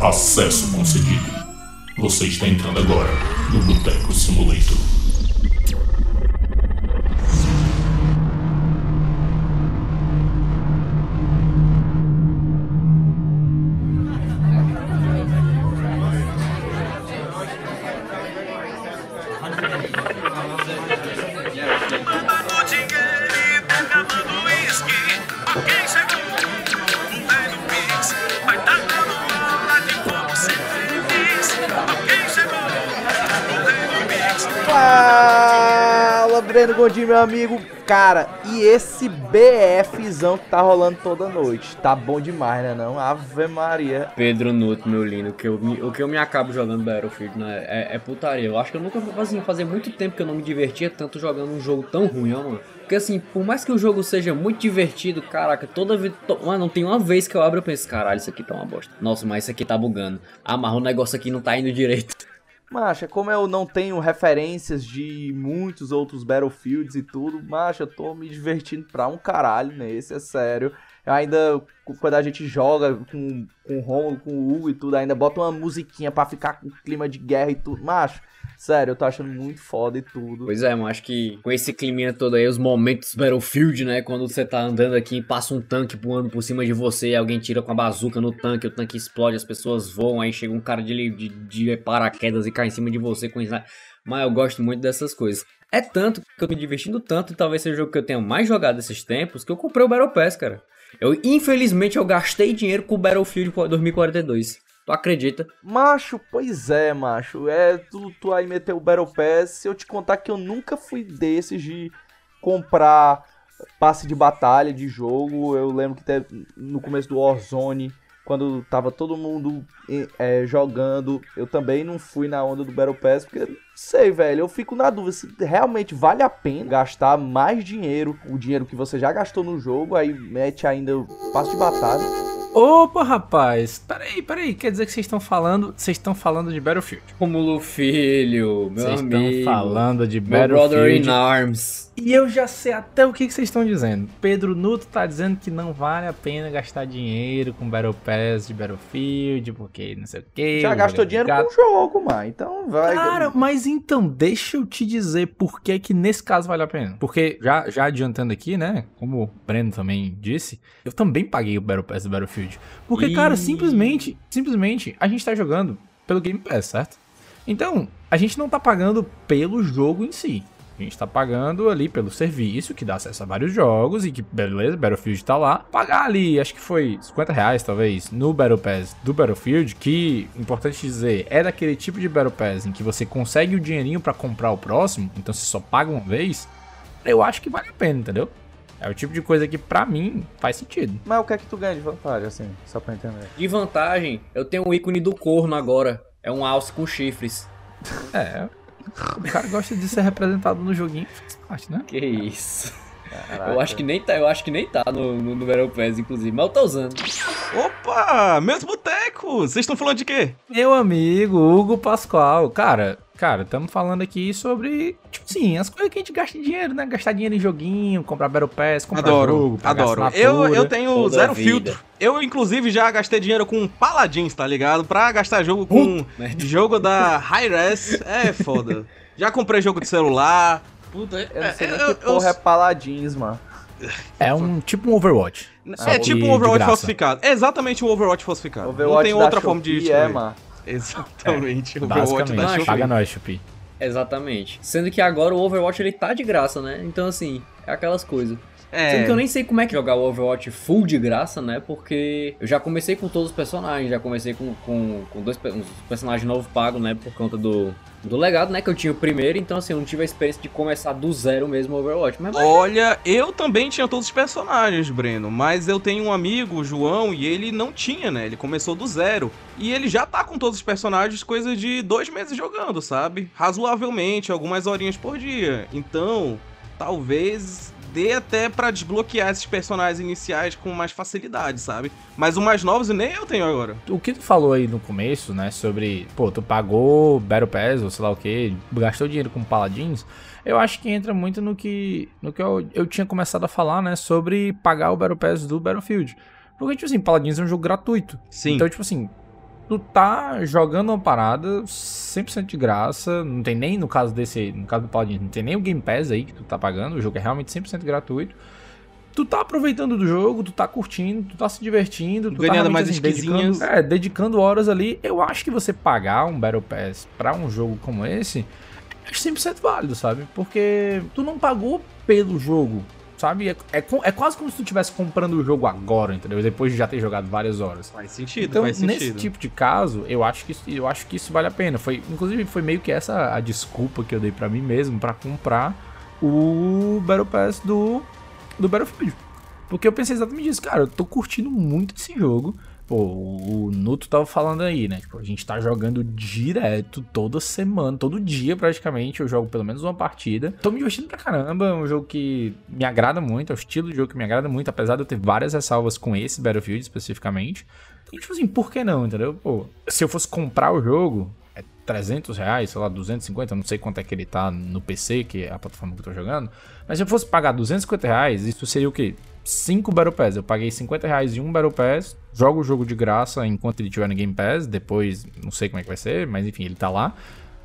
Acesso concedido. Você está entrando agora no Boteco Simulator. Amigo. Cara, e esse BFzão que tá rolando toda noite? Tá bom demais, né não? Ave Maria. Pedro Nuto, meu lindo, que eu o que eu me acabo jogando Battlefield né, é, é putaria. Eu acho que eu nunca, assim, fazia muito tempo que eu não me divertia tanto jogando um jogo tão ruim, ó, mano. Porque assim, por mais que o jogo seja muito divertido, caraca, toda vez. To... Mano, não tem uma vez que eu abro e penso, caralho, isso aqui tá uma bosta. Nossa, mas isso aqui tá bugando. Ah, o negócio aqui não tá indo direito. Macha, como eu não tenho referências de muitos outros Battlefields e tudo, macha, eu tô me divertindo pra um caralho nesse, é sério. Eu ainda, quando a gente joga com, com o Romulo, com o Hugo e tudo, ainda bota uma musiquinha pra ficar com clima de guerra e tudo. Macho, sério, eu tô achando muito foda e tudo. Pois é, mano, acho que com esse climinha todo aí, os momentos Battlefield, né? Quando você tá andando aqui e passa um tanque voando por cima de você, alguém tira com a bazuca no tanque, o tanque explode, as pessoas voam, aí chega um cara de, de, de paraquedas e cai em cima de você com sniper. Mas eu gosto muito dessas coisas. É tanto que eu tô me divertindo tanto, e talvez seja o jogo que eu tenha mais jogado esses tempos, que eu comprei o Battle Pass, cara. Eu, infelizmente, eu gastei dinheiro com o Battlefield 2042. Tu acredita? Macho, pois é, macho. É, tu, tu aí meteu o Battle Pass. Se eu te contar que eu nunca fui desses de comprar passe de batalha de jogo. Eu lembro que até no começo do Warzone, quando tava todo mundo eh, jogando, eu também não fui na onda do Battle Pass, porque sei, velho. Eu fico na dúvida se realmente vale a pena gastar mais dinheiro, o dinheiro que você já gastou no jogo, aí mete ainda o passe de batalha. Opa, rapaz! Peraí, peraí. Quer dizer que vocês estão falando. Vocês estão falando de Battlefield. Romulo Filho, meu Vocês amigo. estão falando de Meu brother in Battlefield. arms. E eu já sei até o que, que vocês estão dizendo. Pedro Nuto tá dizendo que não vale a pena gastar dinheiro com Battle Pass de Battlefield, porque não sei o que. Já gastou dinheiro com o jogo, mano. Então vai. Cara, mas então, deixa eu te dizer por que que nesse caso vale a pena. Porque, já, já adiantando aqui, né, como o Breno também disse, eu também paguei o Battle Pass do Battlefield. Porque, cara, Ih. simplesmente, simplesmente, a gente tá jogando pelo Game Pass, certo? Então, a gente não tá pagando pelo jogo em si. A gente tá pagando ali pelo serviço, que dá acesso a vários jogos e que, beleza, Battlefield tá lá. Pagar ali, acho que foi 50 reais, talvez, no Battle Pass do Battlefield, que, importante dizer, é daquele tipo de Battle Pass em que você consegue o dinheirinho pra comprar o próximo, então você só paga uma vez. Eu acho que vale a pena, entendeu? É o tipo de coisa que, pra mim, faz sentido. Mas o que é que tu ganha de vantagem, assim? Só pra entender. De vantagem, eu tenho o ícone do corno agora. É um alce com chifres. É, o cara gosta de ser representado no joguinho, faz parte, né? Que isso. Caraca. Eu acho que nem tá, eu acho que nem tá no, no, no Battle Pass, inclusive, mas eu tô usando. Opa, meus botecos! Vocês estão falando de quê? Meu amigo Hugo Pascoal, cara, cara, estamos falando aqui sobre, tipo assim, as coisas que a gente gasta dinheiro, né? Gastar dinheiro em joguinho, comprar Battle Pass, comprar Adoro, jogo, pagar adoro. Eu, eu tenho Toda zero vida. filtro. Eu, inclusive, já gastei dinheiro com paladins, tá ligado? Pra gastar jogo com merda. jogo da Hi-Res é foda. Já comprei jogo de celular. Puta, Eu não sei é, nem eu- que porra eu- é Paladins, mano. É um tipo um Overwatch. É tipo um Overwatch falsificado. É exatamente um Overwatch falsificado. Overwatch não tem outra forma de. É, mano. Exatamente. Overwatch Basicamente, da Shopee. paga nós, Chupi. Exatamente. Sendo que agora o Overwatch ele tá de graça, né? Então assim, é aquelas coisas. Sendo que eu É, nem sei como é que jogar o Overwatch full de graça, né? Porque eu já comecei com todos os personagens, já comecei com, com, com dois uns personagens novos pagos, né? Por conta do, do legado, né? Que eu tinha o primeiro, então assim, eu não tive a experiência de começar do zero mesmo o Overwatch. Mas olha, eu também tinha todos os personagens, Breno, mas eu tenho um amigo, o João, e ele não tinha, né? Ele começou do zero. E ele já tá com todos os personagens coisa de dois meses jogando, sabe? Razoavelmente, algumas horinhas por dia. Então, talvez até pra desbloquear esses personagens iniciais com mais facilidade, sabe? Mas os mais novos nem eu tenho agora. O que tu falou aí no começo, né, sobre, pô, tu pagou Battle Pass ou sei lá o que, gastou dinheiro com paladins, eu acho que entra muito no que, no que eu, eu tinha começado a falar, né, sobre pagar o Battle Pass do Battlefield. Porque, tipo assim, Paladins é um jogo gratuito. Sim. Então, tipo assim, tu tá jogando uma parada 100% de graça, não tem nem, no caso desse, no caso do Paladins, não tem nem o Game Pass aí que tu tá pagando, o jogo é realmente 100% gratuito. Tu tá aproveitando do jogo, tu tá curtindo, tu tá se divertindo, tu Ganhando tá mais assim, dedicando, é, dedicando horas ali. Eu acho que você pagar um Battle Pass pra um jogo como esse é 100% válido, sabe? Porque tu não pagou pelo jogo, sabe? É, é, é quase como se tu estivesse comprando o jogo agora, entendeu? Depois de já ter jogado várias horas. Faz sentido, Então, faz nesse sentido. tipo de caso, eu acho que isso, eu acho que isso vale a pena. Foi, inclusive, foi meio que essa a desculpa que eu dei pra mim mesmo pra comprar o Battle Pass do do Battlefield. Porque eu pensei exatamente isso, cara, eu tô curtindo muito esse jogo. Pô, o Nuto tava falando aí, né? Tipo, a gente tá jogando direto, toda semana, todo dia praticamente. Eu jogo pelo menos uma partida. Tô me divertindo pra caramba. É um jogo que me agrada muito. É o estilo de jogo que me agrada muito. Apesar de eu ter várias ressalvas com esse Battlefield especificamente. E, tipo assim, por que não, entendeu? Pô, se eu fosse comprar o jogo, é 300 reais, sei lá, 250, eu não sei quanto é que ele tá no PC, que é a plataforma que eu tô jogando. Mas se eu fosse pagar 250 reais, isso seria o quê? 5 Battle Pass. Eu paguei 50 reais em um Battle Pass, jogo o jogo de graça enquanto ele estiver no Game Pass, depois não sei como é que vai ser, mas enfim, ele tá lá.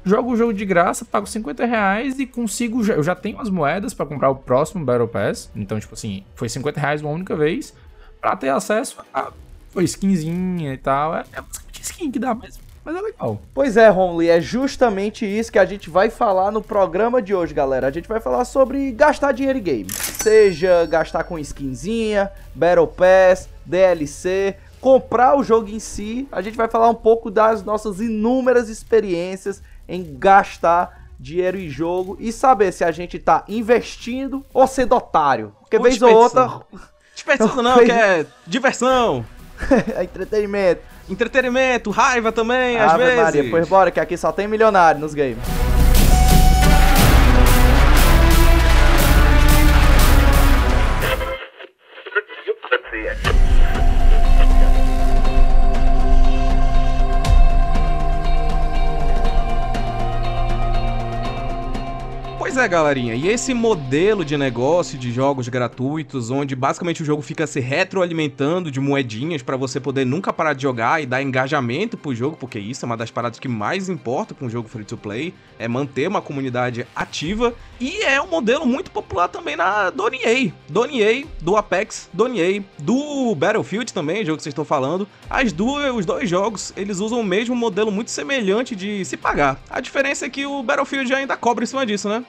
Jogo o jogo de graça, pago 50 reais e consigo. Eu já tenho as moedas pra comprar o próximo Battle Pass. Então, tipo assim, foi 50 reais uma única vez pra ter acesso a skinzinha e tal. É, é skin que dá, mas, mas é legal. Pois é, Romulo, e é justamente isso que a gente vai falar no programa de hoje, galera. A gente vai falar sobre gastar dinheiro em game. Seja gastar com skinzinha, Battle Pass, DLC, comprar o jogo em si. A gente vai falar um pouco das nossas inúmeras experiências em gastar dinheiro em jogo e saber se a gente tá investindo ou sendo otário. Porque Ou vez ou outra. Desperdiçando não, que é diversão, é entretenimento. Entretenimento, raiva também, às Ave vezes. Maria, pois bora, que aqui só tem milionário nos games. É, galerinha, e esse modelo de negócio de jogos gratuitos, onde basicamente o jogo fica se retroalimentando de moedinhas pra você poder nunca parar de jogar e dar engajamento pro jogo, porque isso é uma das paradas que mais importa com um jogo free to play, é manter uma comunidade ativa, e é um modelo muito popular também na Dona EA, do Apex, Dona EA, do Battlefield também, jogo que vocês estão falando. As duas, os dois jogos, eles usam o mesmo modelo muito semelhante de se pagar. A diferença é que o Battlefield ainda cobra em cima disso, né?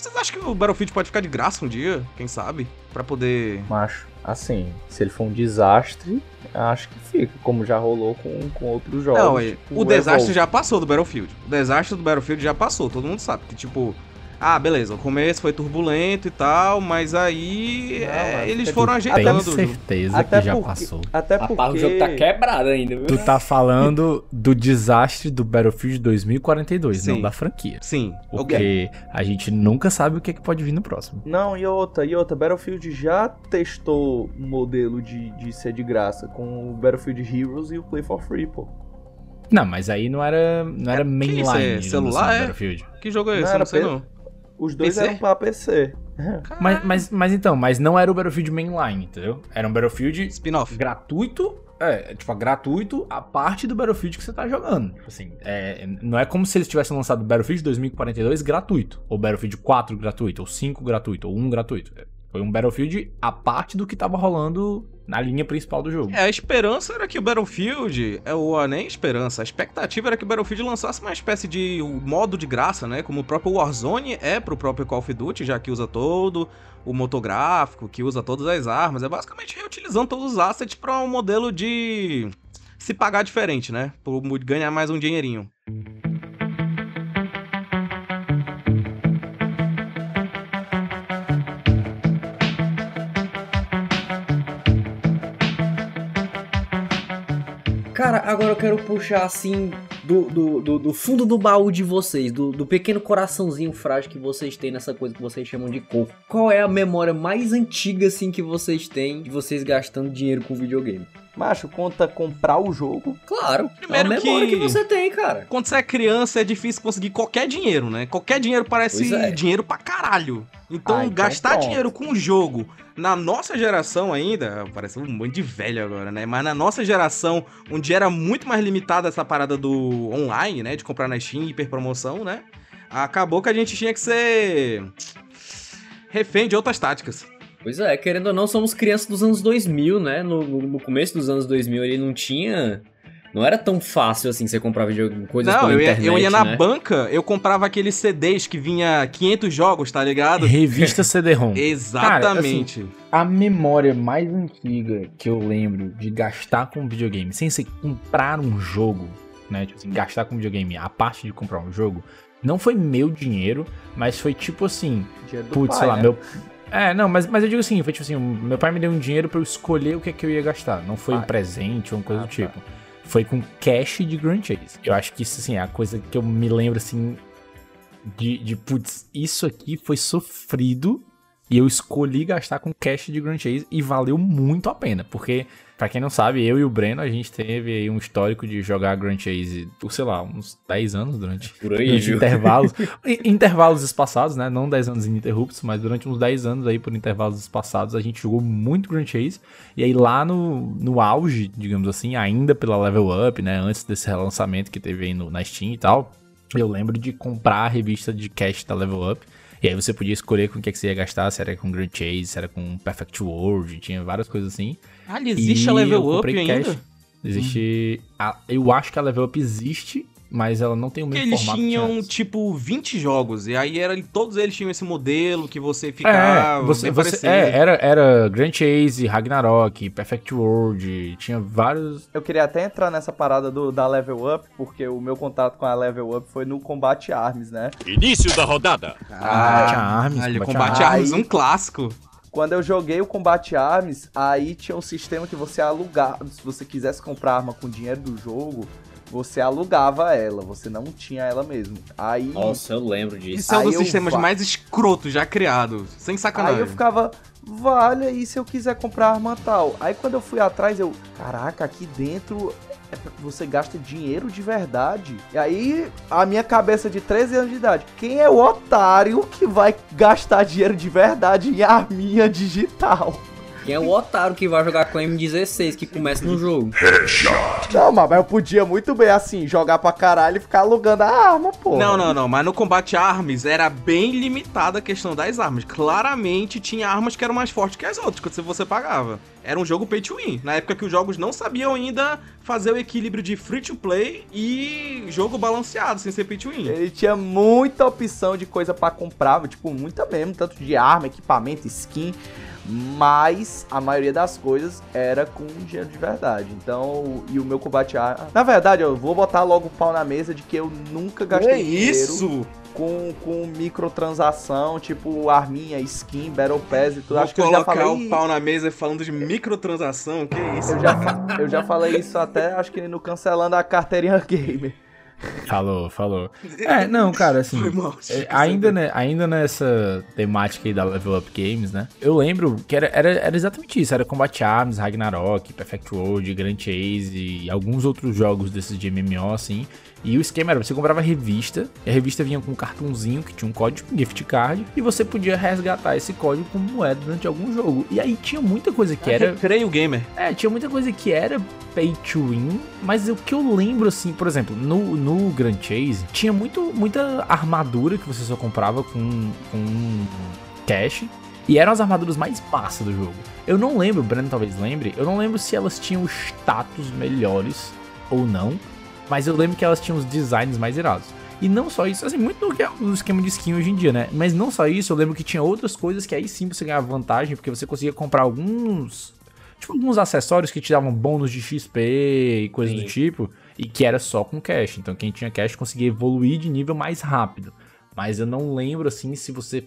Vocês acham que o Battlefield pode ficar de graça um dia? Quem sabe? Pra poder. Macho, assim, se ele for um desastre, acho que fica, como já rolou com, com outros jogos. Não, é, tipo o desastre Evolve. já passou do Battlefield. O desastre do Battlefield já passou. Todo mundo sabe que, tipo. Ah, beleza, o começo foi turbulento e tal, mas aí Não, é, mas eles foram Tenho ajeitando o jogo. certeza Até que já porque- passou. Até porque... Rapaz, o jogo tá quebrado ainda, viu? Tu tá falando do desastre do Battlefield 2042, não Sim. da franquia. Sim. Porque a gente nunca sabe o que, que pode vir no próximo. Não, e outra, e outra, Battlefield já testou um modelo de, de ser de graça com o Battlefield Heroes e o Play for Free, pô. Não, mas aí não era, não era que mainline. isso, é digamos celular, assim, é? Battlefield. Que jogo é Não esse? Era não sei P- não. Os dois PC? eram pra PC. Mas, mas, mas então, mas não era o Battlefield mainline, entendeu? Era um Battlefield Spin-off. gratuito. É, tipo, gratuito a parte do Battlefield que você tá jogando. Tipo assim, é, não é como se eles tivessem lançado o Battlefield 2042 gratuito. Ou Battlefield 4 gratuito, ou 5 gratuito, ou 1 gratuito. Foi um Battlefield a parte do que tava rolando na linha principal do jogo. É, a esperança era que o Battlefield, é o nem esperança, a expectativa era que o Battlefield lançasse uma espécie de modo de graça, né? Como o próprio Warzone é pro próprio Call of Duty, já que usa todo o motográfico, que usa todas as armas, é basicamente reutilizando todos os assets para um modelo de se pagar diferente, né? Por ganhar mais um dinheirinho. Cara, agora eu quero puxar assim do, do, do, do fundo do baú de vocês, do, do pequeno coraçãozinho frágil que vocês têm nessa coisa que vocês chamam de corpo. Qual é a memória mais antiga assim que vocês têm de vocês gastando dinheiro com videogame? Macho, conta comprar o jogo. Claro. Primeiro é a memória que... que- você tem, cara. Quando você é criança, é difícil conseguir qualquer dinheiro, né? Qualquer dinheiro parece é. dinheiro pra caralho. Então, Ah, então gastar pronto. dinheiro com o jogo, na nossa geração ainda, parece um monte de velho agora, né? Mas na nossa geração, onde era muito mais limitada essa parada do online, né? De comprar na Steam, hiperpromoção, né? Acabou que a gente tinha que ser refém de outras táticas. Pois é, querendo ou não, somos crianças dos anos 2000, né? No, no- começo dos anos 2000 ele não tinha... Não era tão fácil assim você comprar videogame, coisas Não, pela eu ia, internet, eu ia na né? banca, eu comprava aqueles CDs que vinha 500 jogos, tá ligado? Revista CD-ROM. Exatamente. A memória mais antiga que eu lembro de gastar com videogame, sem ser comprar um jogo, né? Tipo assim, gastar com videogame, a parte de comprar um jogo, não foi meu dinheiro, mas foi tipo assim, putz, sei lá, né? meu. É, não, mas, mas eu digo assim, foi tipo assim, meu pai me deu um dinheiro pra eu escolher o que é que eu ia gastar. Não foi Ah. um presente ou uma coisa Ah, do tá. tipo. Foi com cash de Grand Chase. Eu acho que isso, assim, é a coisa que eu me lembro, assim, de, de putz, isso aqui foi sofrido e eu escolhi gastar com cash de Grand Chase e valeu muito a pena, porque, pra quem não sabe, eu e o Breno, a gente teve aí um histórico de jogar Grand Chase por, sei lá, uns 10 anos durante, Por aí, durante intervalos, intervalos espaçados, né, não 10 anos ininterruptos, mas durante uns 10 anos aí por intervalos espaçados, a gente jogou muito Grand Chase, e aí lá no, no auge, digamos assim, ainda pela Level Up, né, antes desse relançamento que teve aí no, na Steam e tal, eu lembro de comprar a revista de cash da Level Up. E aí você podia escolher com o que, é que você ia gastar, se era com Grand Chase, se era com Perfect World, tinha várias coisas assim. Ah, existe E a Level eu Up ainda? Existe. a- eu acho que a Level Up existe, mas ela não tem o Porque mesmo eles formato. que tinham, tipo, 20 jogos. E aí era, todos eles tinham esse modelo que você É, ficava. você, bem você, parecido. é, era, era Grand Chase, Ragnarok, Perfect World, tinha vários. Eu queria até entrar nessa parada do, da Level Up, porque o meu contato com a Level Up foi no Combate Arms, né? Início da rodada. Ah, armas, Olha, combate Combate Arms. Arms, um clássico. Quando eu joguei o Combate Arms, aí tinha um sistema que você alugava. Se você quisesse comprar arma com dinheiro do jogo, você alugava ela, você não tinha ela mesmo. Aí, Nossa, eu lembro disso. Isso é um dos sistemas va- mais escrotos já criados. Sem sacanagem. aí eu ficava, vale aí se eu quiser comprar arma tal. Aí quando eu fui atrás, eu, caraca, aqui dentro é você gasta dinheiro de verdade. E aí, a minha cabeça de 13 anos de idade, quem é o otário que vai gastar dinheiro de verdade em arminha digital? Quem é o otário que vai jogar com M16 que começa no jogo? Não, mas eu podia muito bem, assim, jogar pra caralho e ficar alugando a arma, pô. Não, não, não, mas no combate armas era bem limitada a questão das armas. Claramente tinha armas que eram mais fortes que as outras, quando você pagava. Era um jogo pay to win. Na época que os jogos não sabiam ainda fazer o equilíbrio de free to play e jogo balanceado, sem ser pay to win. Ele tinha muita opção de coisa pra comprar, tipo, muita mesmo, tanto de arma, equipamento, skin, mas a maioria das coisas era com dinheiro de verdade. Então, e o meu combate arma. Na verdade, eu vou botar logo o pau na mesa de que eu nunca gastei É dinheiro isso! com, com microtransação, tipo arminha, skin, Battle Pass e tudo. Vou Acho que eu já colocar falei. o pau na mesa falando de microtransação, que isso? Eu já, eu já falei isso até, acho que no Cancelando a Carteirinha Gamer. Falou, falou. É, não, cara, assim. Foi mal. É, ainda, né, ainda nessa temática aí da Level Up Games, né? Eu lembro que era, era, era exatamente isso. Era Combat Arms, Ragnarok, Perfect World, Grand Chase e alguns outros jogos desses de MMO, assim. E o esquema era, você comprava a revista, e a revista vinha com um cartãozinho que tinha um código, um gift card, e você podia resgatar esse código como moeda durante algum jogo. E aí tinha muita coisa que era... Recreio gamer. É, tinha muita coisa que era pay to win, mas o que eu lembro, assim, por exemplo, no, no Grand Chase, tinha muito, muita armadura que você só comprava com, com cash, e eram as armaduras mais massas do jogo. Eu não lembro, o Breno talvez lembre, eu não lembro se elas tinham status melhores ou não, mas eu lembro que elas tinham os designs mais irados. E não só isso, assim, muito do que é o esquema de skin hoje em dia, né? Mas não só isso, eu lembro que tinha outras coisas que aí sim você ganhava vantagem, porque você conseguia comprar alguns tipo alguns acessórios que te davam bônus de XP e coisas do tipo, e que era só com cash. Então quem tinha cash conseguia evoluir de nível mais rápido. Mas eu não lembro assim se você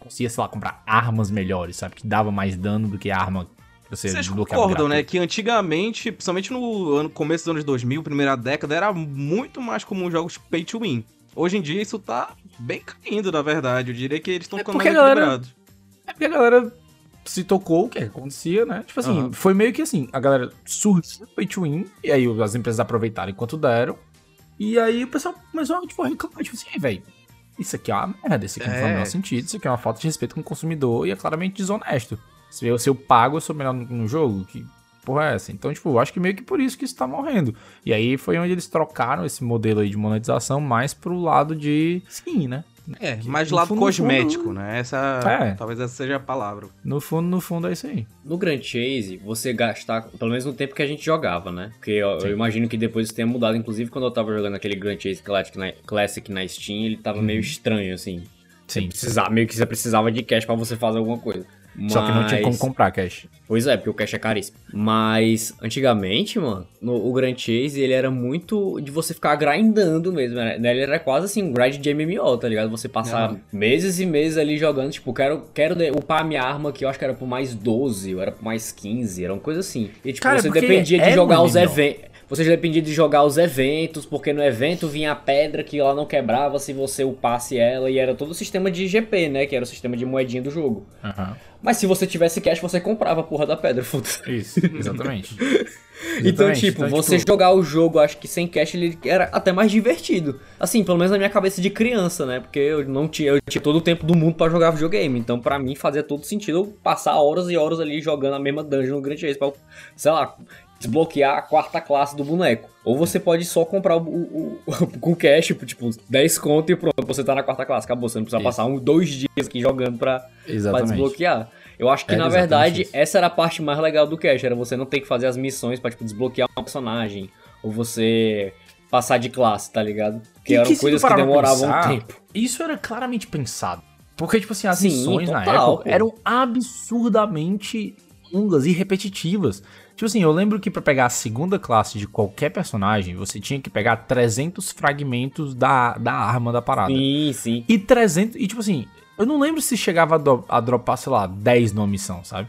conseguia, sei lá, comprar armas melhores, sabe? Que dava mais dano do que a arma você Vocês concordam, né? Que antigamente, principalmente no ano, começo dos anos 2000, primeira década, era muito mais comum jogos pay to win. Hoje em dia isso tá bem caindo, na verdade. Eu diria que eles estão É ficando mais equilibrados. É porque a galera se tocou o que acontecia, né? Tipo assim, Aham. foi meio que assim, a galera surgiu pay to win, e aí as empresas aproveitaram enquanto deram, e aí o pessoal começou a tipo, reclamar, tipo assim, "Ei, velho, isso aqui é uma merda, isso aqui não faz o É. menor sentido, isso aqui é uma falta de respeito com o consumidor e é claramente desonesto. Se eu, se eu pago, eu sou melhor no, no jogo, que porra é essa? Então, tipo, eu acho que meio que por isso que isso tá morrendo. E aí foi onde eles trocaram esse modelo aí de monetização mais pro lado de skin, né? É, Que, mais lado fundo, cosmético, fundo- né? Essa, É. talvez essa seja a palavra. No fundo, no fundo é isso aí. No Grand Chase, você gastar, pelo menos no tempo que a gente jogava, né? Porque eu, eu imagino que depois isso tenha mudado. Inclusive, quando eu tava jogando aquele Grand Chase Classic na, Classic na Steam, ele tava meio estranho, assim. Você Sim. precisava, meio que você precisava de cash pra você fazer alguma coisa. Só que não tinha como Mas- comprar cash. Pois é, porque o cash é caríssimo. Mas, antigamente, mano, no, o Grand Chase, ele era muito de você ficar grindando mesmo, né? Ele era quase assim, um grind de MMO, tá ligado? Você passar meses e meses ali jogando, tipo, quero, quero upar a minha arma que eu acho que era por mais 12, ou era por mais 15, era uma coisa assim. E, tipo, Cara, você dependia de é jogar um os MMO. eventos. Você já dependia de jogar os eventos, porque no evento vinha a pedra que ela não quebrava se você upasse ela, e era todo o sistema de GP, né? Que era o sistema de moedinha do jogo. Aham. Mas se você tivesse cash, você comprava a porra da pedra, foda-se. Isso, exatamente. Então, Exatamente. tipo, Então, você tipo, jogar o jogo, acho que sem cash, ele era até mais divertido. Assim, pelo menos na minha cabeça de criança, né? Porque eu não tinha, eu tinha todo o tempo do mundo pra jogar videogame. Então, pra mim, fazia todo sentido eu passar horas e horas ali jogando a mesma dungeon no Grand Chase pra, sei lá, desbloquear a quarta classe do boneco. Ou você pode só comprar o, o- o- com cash, tipo, 10 conto e pronto, você tá na quarta classe. Acabou, você não precisa Isso. passar um, dois dias aqui jogando pra, pra desbloquear. Eu acho que, Era na verdade, isso. essa era a parte mais legal do Cash, era você não ter que fazer as missões pra, tipo, desbloquear um personagem, ou você passar de classe, tá ligado? Que E eram que coisas que demoravam pensar, um tempo. Isso era claramente pensado. Porque, tipo assim, as Sim, missões na total, época pô. eram absurdamente longas e repetitivas. Tipo assim, eu lembro que pra pegar a segunda classe de qualquer personagem, você tinha que pegar 300 fragmentos da, da arma da parada. Sim, sim. E 300. E tipo assim, eu não lembro se chegava a, do- a dropar, sei lá, 10 numa missão, sabe?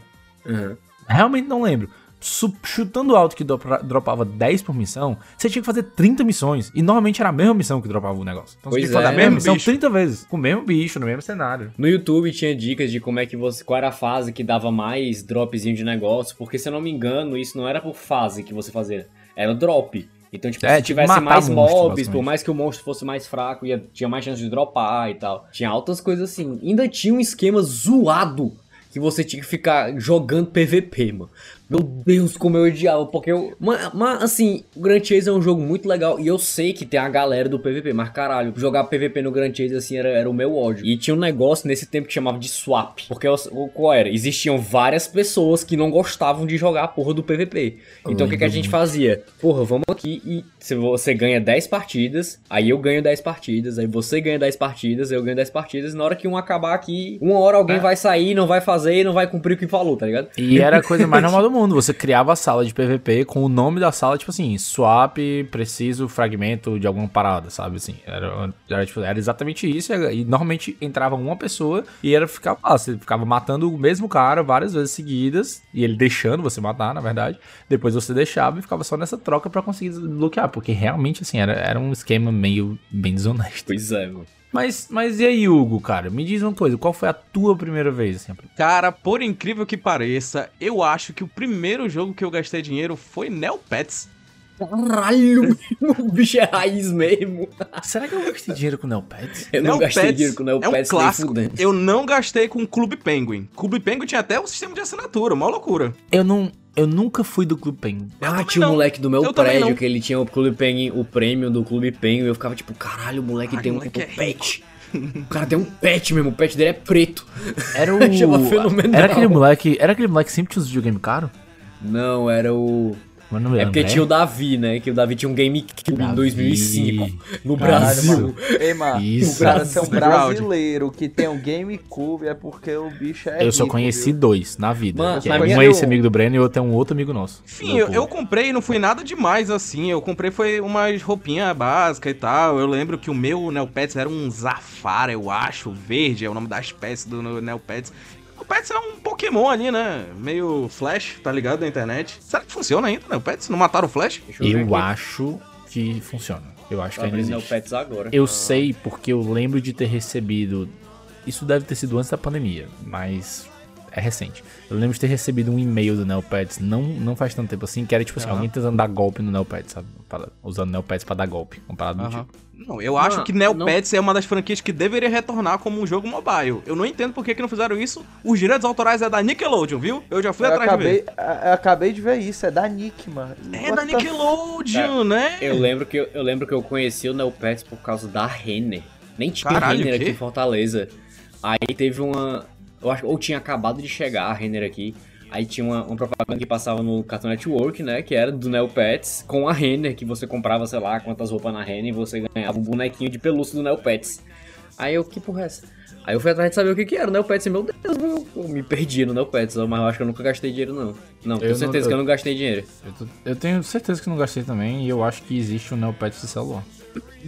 Realmente não lembro. Chutando alto que dropava 10 por missão, você tinha que fazer 30 missões. E normalmente era a mesma missão que dropava o negócio. Então Pois você tinha que fazer é. a mesma missão bicho. 30 vezes. Com o mesmo bicho, no mesmo cenário. No YouTube tinha dicas de como é que você. qual era a fase que dava mais dropzinho de negócio, porque se eu não me engano, isso não era por fase que você fazia, era drop. Então, tipo, É, se tipo, tivesse mais monstro, mobs, por mais que o monstro fosse mais fraco, ia, tinha mais chance de dropar e tal. Tinha altas coisas assim. Ainda tinha um esquema zoado que você tinha que ficar jogando PVP, mano. Meu Deus, como eu odiava, porque eu. Mas, assim, o Grand Chase é um jogo muito legal. E eu sei que tem a galera do PVP, mas caralho, jogar PVP no Grand Chase assim era, era o meu ódio. E tinha um negócio nesse tempo que chamava de swap. Porque o- qual era? Existiam várias pessoas que não gostavam de jogar a porra do PVP. Então o que, que a gente fazia? Porra, vamos aqui e se você ganha 10 partidas, aí eu ganho 10 partidas, aí você ganha 10 partidas, eu ganho 10 partidas, na hora que um acabar aqui, uma hora alguém vai sair, não vai fazer e não vai cumprir o que falou, tá ligado? E era a coisa mais normal do mundo. Você criava a sala de PVP com o nome da sala, tipo assim, swap, preciso, fragmento de alguma parada, sabe? Assim, era, era, tipo, era exatamente isso. E normalmente entrava uma pessoa e era ficar lá. Você ficava matando o mesmo cara várias vezes seguidas. E ele deixando você matar, na verdade. Depois você deixava e ficava só nessa troca pra conseguir desbloquear. Porque realmente, assim, era, era um esquema meio bem desonesto. Pois é, mano. Mas, mas e aí, Hugo, cara? Me diz uma coisa, qual foi a tua primeira vez, assim? Cara, por incrível que pareça, eu acho que o primeiro jogo que eu gastei dinheiro foi Neopets. Caralho, o bicho é raiz mesmo. Será que eu gastei dinheiro com Neopets? Eu não Neopets gastei dinheiro com o é um Neopets clássico. Eu não gastei com Clube Penguin. Clube Penguin tinha até o sistema de assinatura, uma loucura. Eu não. Eu nunca fui do Clube Penguin. Eu Ah, tinha um não. moleque do meu Eu prédio que ele tinha o Clube Penguin, o prêmio do Clube Penguin, e eu ficava tipo, caralho, o moleque Ai, tem o um, moleque é pet. O cara tem um pet mesmo, o pet dele é preto. Era o. Era aquele moleque. Era aquele moleque que sempre tinha os videogames caros? Não, era o. Mas não me É porque né? tinha o Davi, né? Que o Davi tinha um GameCube em Davi. 2005 no Caralho, Brasil. mano. Ei, mano, Isso. o cara ser um brasileiro que tem um GameCube é porque o bicho é Eu só rico, conheci viu? dois na vida. Mano, na é um minha- é esse amigo do Breno e outro é um outro amigo nosso. Enfim, eu, eu comprei, não foi nada demais assim. Eu comprei foi umas roupinhas básicas e tal. Eu lembro que o meu Neopets era um Zafara, eu acho, verde, é o nome da espécie do Neopets. O Pets é um Pokémon ali, né? Meio Flash, tá ligado? Na internet. Será que funciona ainda, né? O Pets? Não mataram o Flash? Eu aqui. acho que funciona. Eu acho Tô que ainda existe. Neopets agora. Eu sei porque eu lembro de ter recebido. Isso deve ter sido antes da pandemia, mas é recente. Eu lembro de ter recebido um e-mail do Neopets, não, não faz tanto tempo assim, que era tipo assim, Aham. alguém tentando dar golpe no Neopets, sabe? Para- usando Neopets pra dar golpe, uma parada do tipo. Não, eu acho Não, que Neopets é uma das franquias que deveria retornar como um jogo mobile. Eu não entendo por que, que não fizeram isso. Os direitos autorais é da Nickelodeon, viu? Eu já fui Eu atrás de acabei, ver. eu acabei de ver isso, é da Nick, mano. É What da Nickelodeon, né? Eu lembro que eu, eu lembro que eu conheci o Neopets por causa da Renner. Nem tinha Caralho, Renner aqui em Fortaleza. Aí teve uma. Eu acho ou tinha acabado de chegar a Renner aqui. Aí tinha uma, uma propaganda que passava no Cartoon Network, né? Que era do Neopets com a Renner, que você comprava, sei lá, quantas roupas na Renner e você ganhava um bonequinho de pelúcia do Neopets. Aí eu, que porra é essa? Aí eu fui atrás de saber o que que era o Neopets e, meu Deus, eu, eu me perdi no Neopets, mas eu acho que eu nunca gastei dinheiro, não. Não, tenho Eu não- certeza que eu não gastei dinheiro. Eu, tô- eu tenho certeza que não gastei também, e eu acho que existe um Neopets de celular.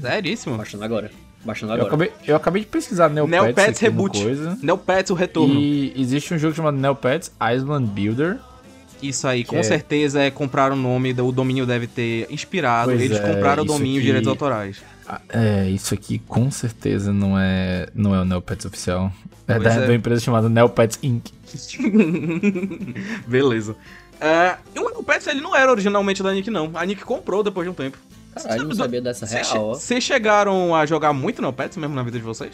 Seríssimo. Baixando agora. Baixando Eu agora. acabei, eu acabei de pesquisar Neopets, Neopets Reboot. coisa, Neopets, o retorno. e existe um jogo chamado Neopets Island Builder, Isso aí, com é- certeza é comprar o nome, o domínio deve ter inspirado. Pois Eles é, compraram o domínio e aqui- direitos autorais. Ah, É, isso aqui com certeza não é, não é o Neopets oficial. É Pois da, é. da empresa chamada Neopets Inc. Beleza. E o Neopets, ele não era originalmente da Nick, não. A Nick comprou depois de um tempo. Caralho, não sabia dessa Vocês real, vocês chegaram a jogar muito Neopets mesmo na vida de vocês?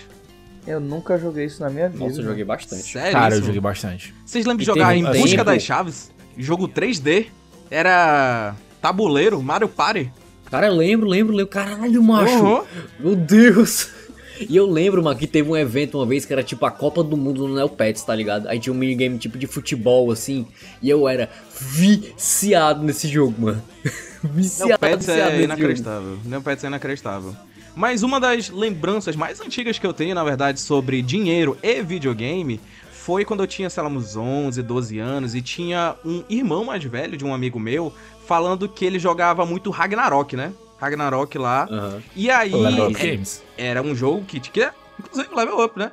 Eu nunca joguei isso na minha vida. Nossa, eu joguei bastante. Sério? Cara, eu isso? joguei bastante. Vocês lembram de jogar em um Busca tempo- das Chaves? Jogo 3D? Era tabuleiro, Mario Party? Cara, eu lembro, lembro, lembro. Caralho, macho. Uhum. Meu Deus. E eu lembro, mano, que teve um evento uma vez que era tipo a Copa do Mundo no Neopets, tá ligado? Aí tinha um minigame tipo de futebol, assim. E eu era viciado nesse jogo, mano. viciado, Neopets viciado é nesse jogo. inacreditável. Neopets é inacreditável. Mas uma das lembranças mais antigas que eu tenho, na verdade, sobre dinheiro e videogame foi quando eu tinha, sei lá, uns 11, 12 anos e tinha um irmão mais velho de um amigo meu falando que ele jogava muito Ragnarok, né? Ragnarok lá. Aham. E aí é- Games. era um jogo que, que é, inclusive, level up, né?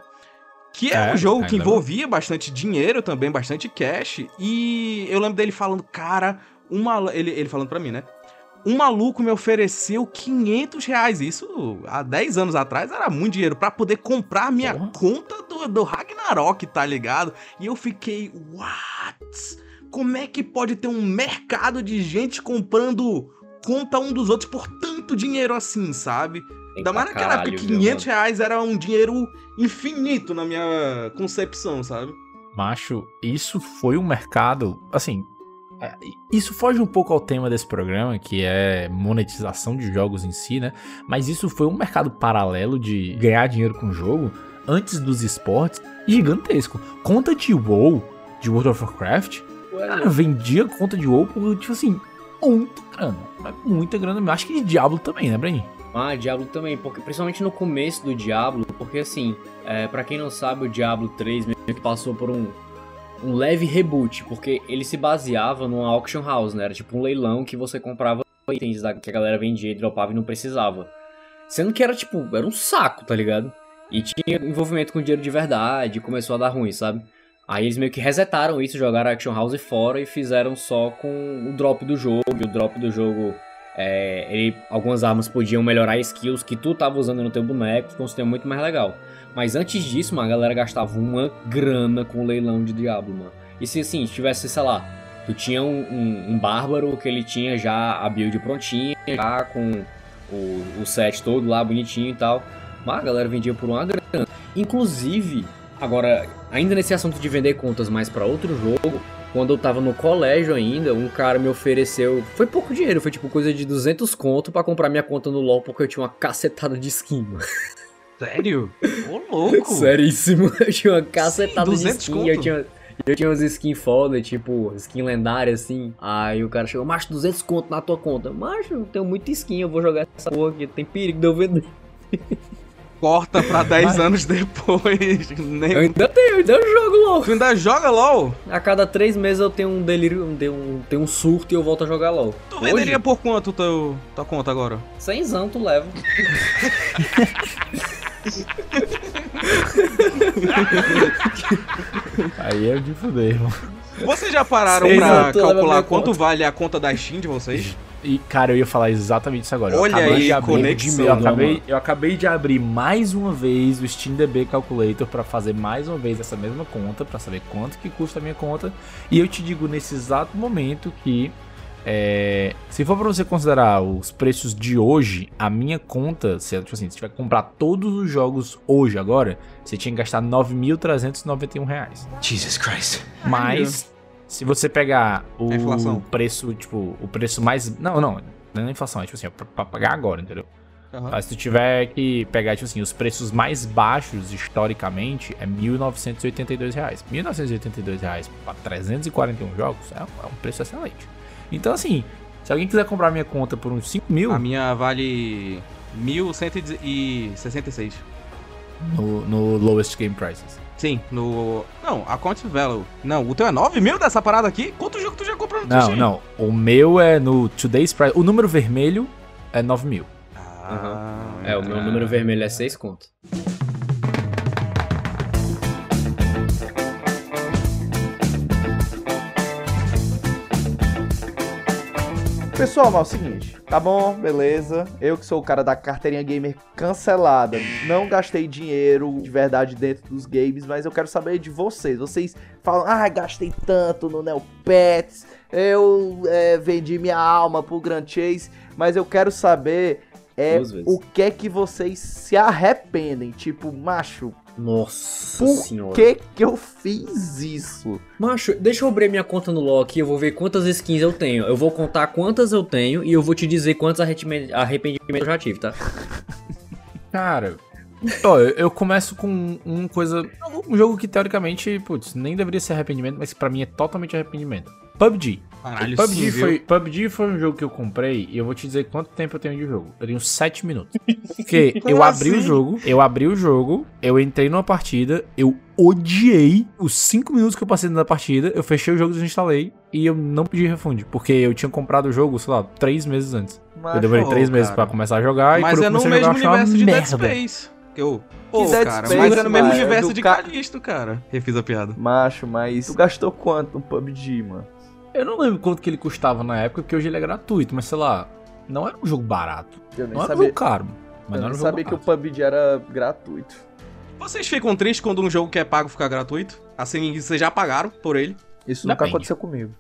Que é, É, um jogo que envolvia bastante dinheiro também, bastante cash. E eu lembro dele falando, cara, uma, ele, ele falando pra mim, né? Um maluco me ofereceu 500 reais. Isso há 10 anos atrás era muito dinheiro pra poder comprar minha Porra. conta do, do Ragnarok, tá ligado? E eu fiquei, what? Como é que pode ter um mercado de gente comprando conta um dos outros por tanto dinheiro assim, sabe? Ainda mais naquela época, caralho, viu, 500 mano? reais era um dinheiro infinito na minha concepção, sabe? Macho, isso foi um mercado, assim, é, isso foge um pouco ao tema desse programa, que é monetização de jogos em si, né? Mas isso foi um mercado paralelo de ganhar dinheiro com o jogo antes dos esportes gigantesco. Conta de WoW, de World of Warcraft, cara, vendia conta de WoW por, tipo assim, muita grana. Muita grana mesmo. Acho que de Diablo também, né, Brenin? Ah, Diablo também, porque principalmente no começo do Diablo, porque assim, é, para quem não sabe, o Diablo 3 meio que passou por um, um leve reboot, porque ele se baseava numa auction house, né? Era tipo um leilão que você comprava itens da- que a galera vendia e dropava e não precisava. Sendo que era tipo, era um saco, tá ligado? E tinha envolvimento com dinheiro de verdade, começou a dar ruim, sabe? Aí eles meio que resetaram isso, jogaram Action House fora e fizeram só com o drop do jogo. E o drop do jogo é, ele- algumas armas podiam melhorar skills que tu tava usando no teu boneco, ficou um sistema muito mais legal. Mas antes disso, mano, a galera gastava uma grana com o leilão de Diablo, mano. E se assim, tivesse, sei lá, tu tinha um, um, um bárbaro que ele tinha já a build prontinha, já com o, o set todo lá bonitinho e tal. Mas a galera vendia por uma grana. Inclusive, agora, ainda nesse assunto de vender contas mais pra outro jogo, quando eu tava no colégio ainda, um cara me ofereceu. Foi pouco dinheiro, foi tipo coisa de 200 conto pra comprar minha conta no LoL porque eu tinha uma cacetada de skin. Sério? Ô, louco! Seríssimo. Eu tinha uma cacetada de 200 skin. conto? Eu tinha, eu tinha umas skins foda, tipo, skin lendária assim. Aí o cara chegou, macho, 200 conto na tua conta. Macho, eu tenho muita skin, eu vou jogar essa porra aqui. Tem perigo de eu vender. Corta pra 10 anos depois. Nem... Eu ainda tenho, eu ainda jogo LOL. Tu ainda joga LOL? A cada três meses eu tenho um delírio, um, um, tenho um surto e eu volto a jogar LOL. Tu Hoje, venderia por quanto teu, tua conta agora? Cenzão tu leva. Aí é de fuder, irmão. Vocês já pararam Sei pra calcular quanto conta. vale a conta da Steam de vocês? E, cara, eu ia falar exatamente isso agora. Eu Olha acabei aí, de abrir, conexão, eu, acabei, eu de abrir mais uma vez o SteamDB Calculator pra fazer mais uma vez essa mesma conta, pra saber quanto que custa a minha conta. E eu te digo nesse exato momento que, é, se for pra você considerar os preços de hoje, a minha conta, se, tipo assim, se tiver que comprar todos os jogos hoje, agora, você tinha que gastar 9.391 reais. Jesus Christ. Mas se você pegar o preço, tipo, o preço mais. Não, não, não é inflação, é tipo assim, é pra, pagar agora, entendeu? Aham. Mas se tu tiver que pegar, tipo assim, os preços mais baixos historicamente é 1.982 reais. 1.982 reais para 341 jogos é, um- é um preço excelente. Então, assim, se alguém quiser comprar minha conta por uns 5 mil A minha vale 1.166. no, no lowest game prices. Sim, no. Não, a Count Value. Não, o teu é 9 mil dessa parada aqui? Quanto jogo tu já comprou no Não, Steam? não. O meu é no today's price. O número vermelho é 9 mil. Ah, É, o meu número vermelho é 6 conto. Pessoal, mas é o seguinte, tá bom, beleza. Eu que sou o cara da carteirinha gamer cancelada, não gastei dinheiro de verdade dentro dos games, mas eu quero saber de vocês. Vocês falam, ah, gastei tanto no Neopets, eu é, vendi minha alma pro Grand Chase, mas eu quero saber é, o que é que vocês se arrependem. Tipo, macho, Nossa por senhora. que que eu fiz isso? Macho, deixa eu abrir minha conta no LoL aqui, eu vou ver quantas skins eu tenho. Eu vou contar quantas eu tenho e eu vou te dizer quantos arrependime- arrependimentos eu já tive, tá? Cara, ó, eu, eu começo com uma coisa. Um jogo que teoricamente, putz, nem deveria ser arrependimento, mas que pra mim é totalmente arrependimento. PUBG. Caralho, PUBG, sim, foi, PUBG foi um jogo que eu comprei e eu vou te dizer quanto tempo eu tenho de jogo. Eu tenho 7 minutos. Porque Como eu abri o assim? jogo, eu abri o jogo, eu entrei numa partida, eu odiei os 5 minutos que eu passei na partida, eu fechei o jogo, desinstalei e eu não pedi refund. Porque eu tinha comprado o jogo, sei lá, 3 meses antes. Macho, eu demorei ô, 3 meses pra começar a jogar Mas e quando é eu no comecei a mesmo jogar, eu achei uma universo de Dead merda. Space. Eu. Pô, Dead cara, Space, mas é no mesmo mano, universo de ca- Calisto, cara. Refiz a piada. Macho, mas tu gastou quanto no PUBG, mano? Eu não lembro quanto que ele custava na época, porque hoje ele é gratuito, mas sei lá, não era um jogo barato. Eu nem Não era um sabia, jogo caro, mas eu não nem era um jogo sabia que o barato. PUBG era gratuito. Vocês ficam tristes quando um jogo que é pago fica gratuito? Assim, vocês já pagaram por ele? Isso nunca Depende. aconteceu comigo.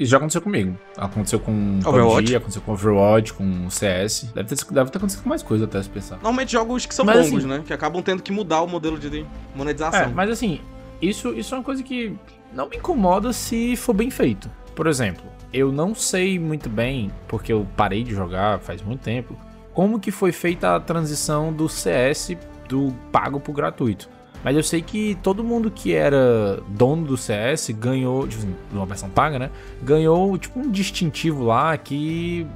Isso já aconteceu comigo. Aconteceu com Overwatch? PUBG, aconteceu com Overwatch, com CS. Deve ter, deve ter acontecido com mais coisa até se pensar. Normalmente jogos que são Mas longos, assim- né? Que acabam tendo que mudar o modelo de monetização. É, mas assim, isso, isso é uma coisa que não me incomoda se for bem feito. Por exemplo, eu não sei muito bem, porque eu parei de jogar faz muito tempo, como que foi feita a transição do CS do pago pro gratuito. Mas eu sei que todo mundo que era dono do CS ganhou, tipo assim, de uma versão paga, né? Ganhou, tipo, um distintivo lá que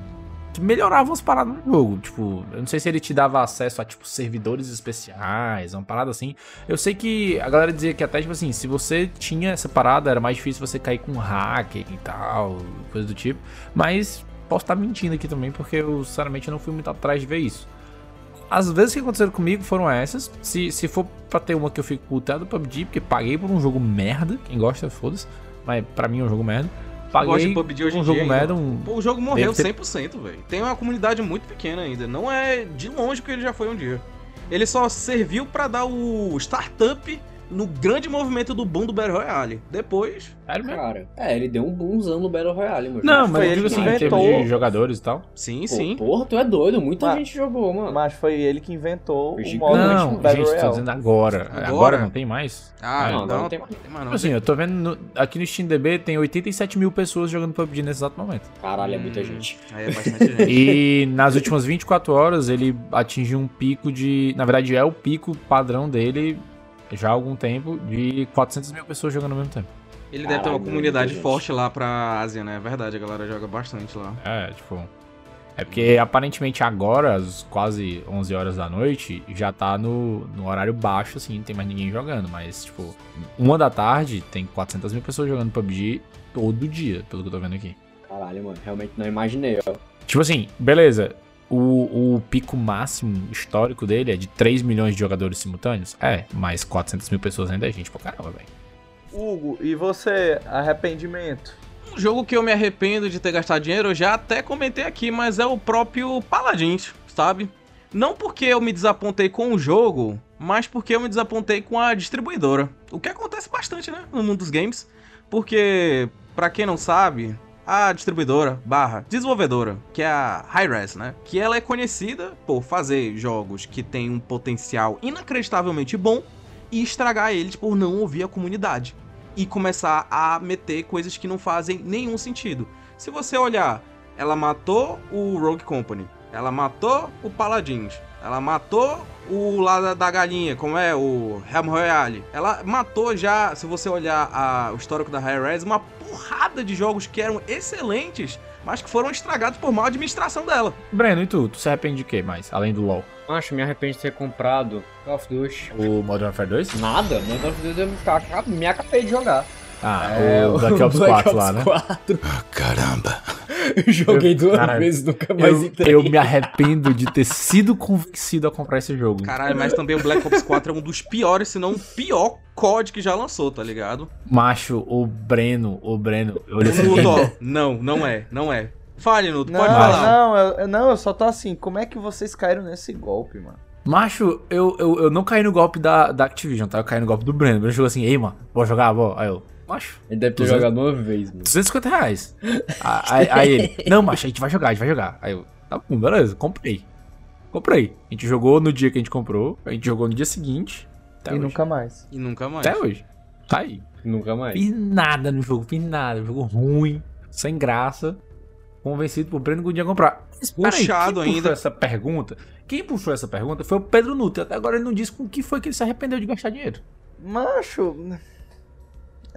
que melhorava as paradas no jogo. Tipo, eu não sei se ele te dava acesso a, tipo, servidores especiais, uma parada assim. Eu sei que a galera dizia que até, tipo assim, se você tinha essa parada, era mais difícil você cair com um hacker e tal, coisa do tipo. Mas posso estar mentindo aqui também, porque eu, sinceramente, não fui muito atrás de ver isso. As vezes que aconteceram comigo foram essas. Se, se for pra ter uma que eu fico puto é PUBG, porque paguei por um jogo merda. Quem gosta, foda-se. Mas pra mim é um jogo merda. Paguei Gosto de PUBG hoje em um jogo dia merda, um, Pô, o jogo morreu Deve 100%, velho. Tem uma comunidade muito pequena ainda. Não é de longe que ele já foi um dia. Ele só serviu pra dar o startup no grande movimento do boom do Battle Royale. Depois, Sério mesmo? Cara, é, ele deu um boomzão no Battle Royale, mano. Não, Foi mas eu ele digo que assim, em termos inventou. de jogadores e tal. sim, Pô, sim. Porra, tu é doido, muita Mas- gente jogou, mano. Mas foi ele que inventou Foi o modo Não, Battle gente, tô Royale. dizendo agora. agora. Agora? não tem mais? Ah, É. não, Não, agora não, tem mais. não. Assim, eu tô vendo no- aqui no SteamDB tem 87 mil pessoas jogando PUBG nesse exato momento. Caralho, é muita Hum. gente. Aí é bastante gente. E nas últimas 24 horas ele atingiu um pico de. Na verdade, é o pico padrão dele já há algum tempo de 400 mil pessoas jogando ao mesmo tempo. Ele deve ter uma Caralho, comunidade gente. forte lá pra Ásia, né? É verdade, a galera joga bastante lá. É, tipo. É porque aparentemente agora, às quase 11 horas da noite, já tá no, no horário baixo, assim, não tem mais ninguém jogando. Mas, tipo, uma da tarde tem 400 mil pessoas jogando PUBG todo dia, pelo que eu tô vendo aqui. Caralho, mano, realmente não imaginei, ó. Tipo assim, beleza. O, o pico máximo histórico dele é de 3 milhões de jogadores simultâneos? É, mas 400 mil pessoas ainda é gente pra caramba, velho. Hugo, e você, arrependimento? Um Um jogo que eu me arrependo de ter gastado dinheiro, eu já até comentei aqui, mas é o próprio Paladins, sabe? Não porque eu me desapontei com o jogo, mas porque eu me desapontei com a distribuidora. O que acontece bastante, né, no mundo dos games. Porque, pra quem não sabe, a distribuidora barra desenvolvedora, que é a Hi-Res, né? Que ela é conhecida por fazer jogos que têm um potencial inacreditavelmente bom e estragar eles por não ouvir a comunidade. E começar a meter coisas que não fazem nenhum sentido. Se você olhar, ela matou o Rogue Company, ela matou o Paladins, ela matou o lá da, galinha, como é o Helm Royale. Ela matou já, se você olhar a- o histórico da Hi-Res, uma porrada de jogos que eram excelentes, mas que foram estragados por má administração dela. Breno, e tu? Tu se arrepende de quê mais, além do LoL? Acho, me arrependo de ter comprado Call of Duty. O Modern Warfare 2? Nada, Call of Duty eu me ca- me acabei de jogar. Ah, É, o Black Ops 4 lá, né? 4. Caramba. Eu joguei duas Caralho, vezes, nunca mais Eu, entrei. eu me arrependo de ter sido convencido a comprar esse jogo. Caralho, mas também o Black Ops 4 é um dos piores, se não o pior COD que já lançou, tá ligado? Macho, o Breno, o Breno. Eu olhei assim, não, não é, não é. Fale, Nuto, Não, pode falar. não, eu, eu- não, eu só tô assim, como é que vocês caíram nesse golpe, mano? Macho, eu, eu, eu não caí no golpe da, da Activision, tá? Eu caí no golpe do Breno. O Breno chegou assim, ei, mano, bora jogar, bora. Aí eu, macho, Ele deve ter 200 jogado uma vez, mano. 250 reais. aí, aí ele, não, macho, a gente vai jogar, a gente vai jogar. Aí eu, tá bom, beleza, comprei. Comprei. A gente jogou no dia que a gente comprou, a gente jogou no dia seguinte. Até e hoje. nunca mais. E nunca mais. Até hoje. Tá aí. Nunca mais. Fiz nada no jogo, fiz nada. Jogo ruim, sem graça. Convencido pro Breno que podia comprar. Mas, peraí, Puxado ainda. Essa pergunta, quem puxou essa pergunta foi o Pedro Nuto. Até agora ele não disse com o que foi que ele se arrependeu de gastar dinheiro. Macho.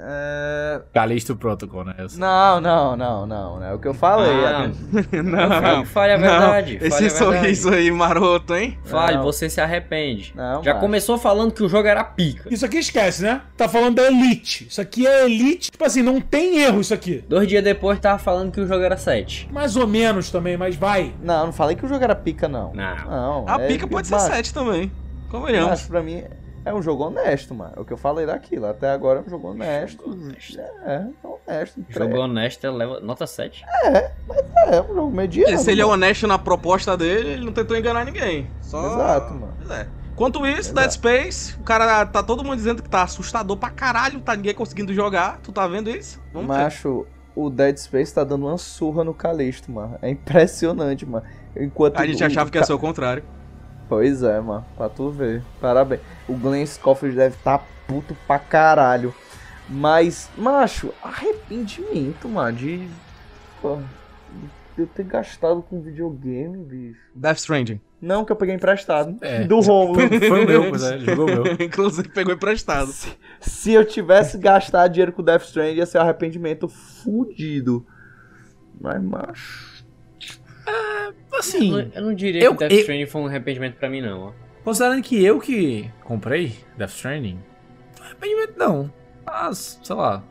É... Calixto Protocol, né? Não, não, não, não, né? O que eu falei. Ah, é- não, Fale a verdade. Não, esse a verdade. sorriso aí maroto, hein? Fale, Não. você se arrepende. Não, Já macho. começou falando que o jogo era pica. Isso aqui esquece, né? Tá falando da Elite. Isso aqui é Elite. Tipo assim, não tem erro isso aqui. Dois dias depois tava falando que o jogo era 7. Mais ou menos também, mas vai. Não, não falei que o jogo era pica, não. Não. Não. A é pica pode ser macho, 7 também. Macho, Convenhamos. pra mim é um jogo honesto, mano. É o que eu falei daquilo. Até agora é um jogo honesto. É, é honesto. Jogo honesto, ele leva nota 7. É, um jogo mediano. Se ele é mano. honesto na proposta dele, ele não tentou enganar ninguém. Só... Exato, mano. Pois é. Quanto isso, Dead Space, o cara tá todo mundo dizendo que tá assustador pra caralho, tá ninguém conseguindo jogar. Tu tá vendo isso? Vamos ver. Macho, o Dead Space tá dando uma surra no Calixto, mano. É impressionante, mano. Enquanto A gente o- achava que ia ser o contrário. Pois é, mano. Pra tu ver. Parabéns. O Glenn Scofield deve tá puto pra caralho. Mas, macho, arrependimento, mano, de. Pô, de eu ter gastado com videogame, bicho. Death Stranding. Não, que eu peguei emprestado. É. Do Romulo. Foi o meu, pois é, ele jogou meu. Inclusive pegou emprestado. Se eu tivesse gastado dinheiro com Death Stranding, ia ser um arrependimento fudido. Mas, macho. Assim, Eu, eu não diria eu- que Death eu- Stranding foi um arrependimento pra mim, não. ó. considerando que eu que comprei Death Stranding, não é arrependimento não. Mas, sei lá,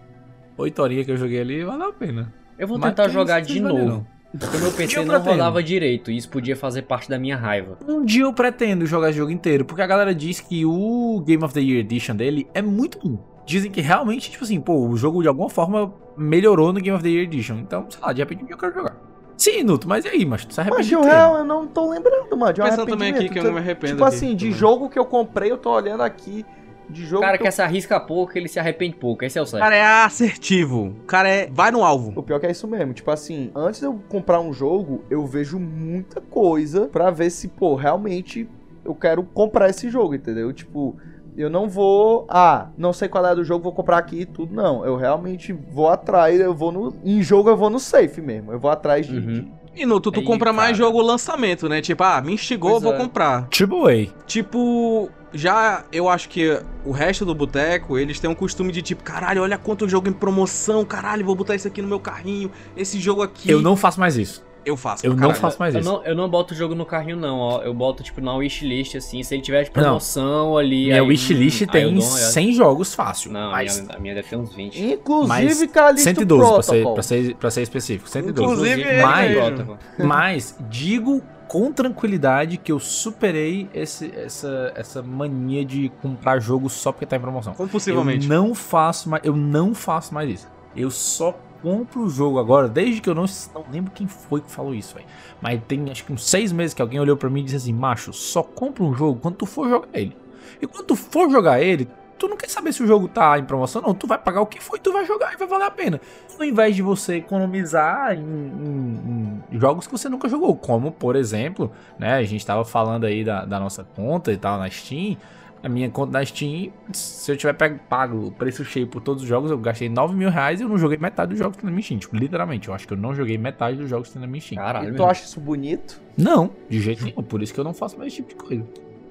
8 horinhas que eu joguei ali, valeu a pena. Eu vou Mas tentar jogar de novo. Porque o meu PC não pretendo. rodava direito e isso podia fazer parte da minha raiva. Um dia eu pretendo jogar esse jogo inteiro, porque a galera diz que o Game of the Year Edition dele é muito bom. Dizem que realmente, tipo assim, pô, o jogo de alguma forma melhorou no Game of the Year Edition. Então, sei lá, de repente eu quero jogar. Sim, Nuto, mas e aí, mas tu se Mas arrepende de um de quê? real eu não tô lembrando, mano. De um Pensando também aqui que eu não me arrependo Tipo aqui assim, de também. jogo que eu comprei, eu tô olhando aqui. De O jogo cara que que eu... se arrisca pouco, ele se arrepende pouco. Esse é o O certo. cara é assertivo. O cara é. Vai no alvo. O pior que é isso mesmo. Tipo assim, antes de eu comprar um jogo, eu vejo muita coisa pra ver se, pô, realmente eu quero comprar esse jogo, entendeu? Tipo, eu não vou. Ah, não sei qual é do jogo, vou comprar aqui e tudo. Não. Eu realmente vou atrás, eu vou no. Em jogo eu vou no safe mesmo. Eu vou atrás de. Uhum. E no tu, tu Aí, compra mais cara. jogo lançamento, né? Tipo, ah, me instigou, Pois vou é. comprar. Triple A. Tipo, já eu acho que o resto do boteco, eles têm um costume de tipo, caralho, olha quanto jogo em promoção, caralho, vou botar isso aqui no meu carrinho, esse jogo aqui. Eu não faço mais isso. Eu faço. Eu não faço mais Eu isso. não, eu não boto o jogo no carrinho, não, ó. Eu boto, tipo, na wishlist, assim. Se ele tiver de promoção ali. Minha aí, wishlist hum, tem dou uma olhada. 100 jogos fácil. Não, a mas, minha, a minha deve ter uns 20. Inclusive, mas Calixto 112 pra ser, pra, ser, pra ser específico. 112. Inclusive, ele mas, mesmo. mas digo com tranquilidade que eu superei esse, essa, essa mania de comprar jogo só porque tá em promoção. Compulsivamente. Eu não faço mais, eu não faço mais isso. Eu só compro o jogo agora, desde que eu não, não lembro quem foi que falou isso, velho. Mas tem acho que uns seis meses que alguém olhou pra mim e disse assim: Macho, só compra um jogo quando tu for jogar ele. E quando tu for jogar ele, tu não quer saber se o jogo tá em promoção, não. Tu vai pagar o que foi, tu vai jogar e vai valer a pena. Ao invés de você economizar em, em- em jogos que você nunca jogou, como por exemplo, né? A gente tava falando aí da, da nossa conta e tal na Steam. A minha conta na Steam, se eu tiver pego- pago o preço cheio por todos os jogos, eu gastei 9 mil reais e eu não joguei metade dos jogos que tem na minha Steam. Tipo, literalmente, eu acho que eu não joguei metade dos jogos que tem na minha Steam. Caralho, E tu mesmo. acha isso bonito? Não, de jeito nenhum. Por isso que eu não faço mais esse tipo de coisa.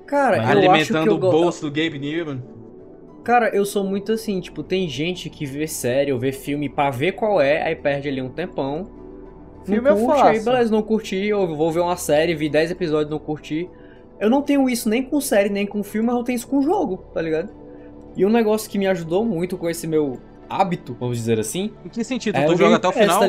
Cara, eu acho que Alimentando eu o go- bolso do Gabe Newman. Cara, eu sou muito assim, tipo, tem gente que vê série ou vê filme pra ver qual é, aí perde ali um tempão. Filme não eu curte, faço. aí beleza, não curti, eu vou ver uma série, vi 10 episódios, não curti. Eu não tenho isso nem com série, nem com filme, mas eu tenho isso com jogo, tá ligado? E um negócio que me ajudou muito com esse meu hábito, vamos dizer assim, Em que sentido? é tu joga até o final? tá?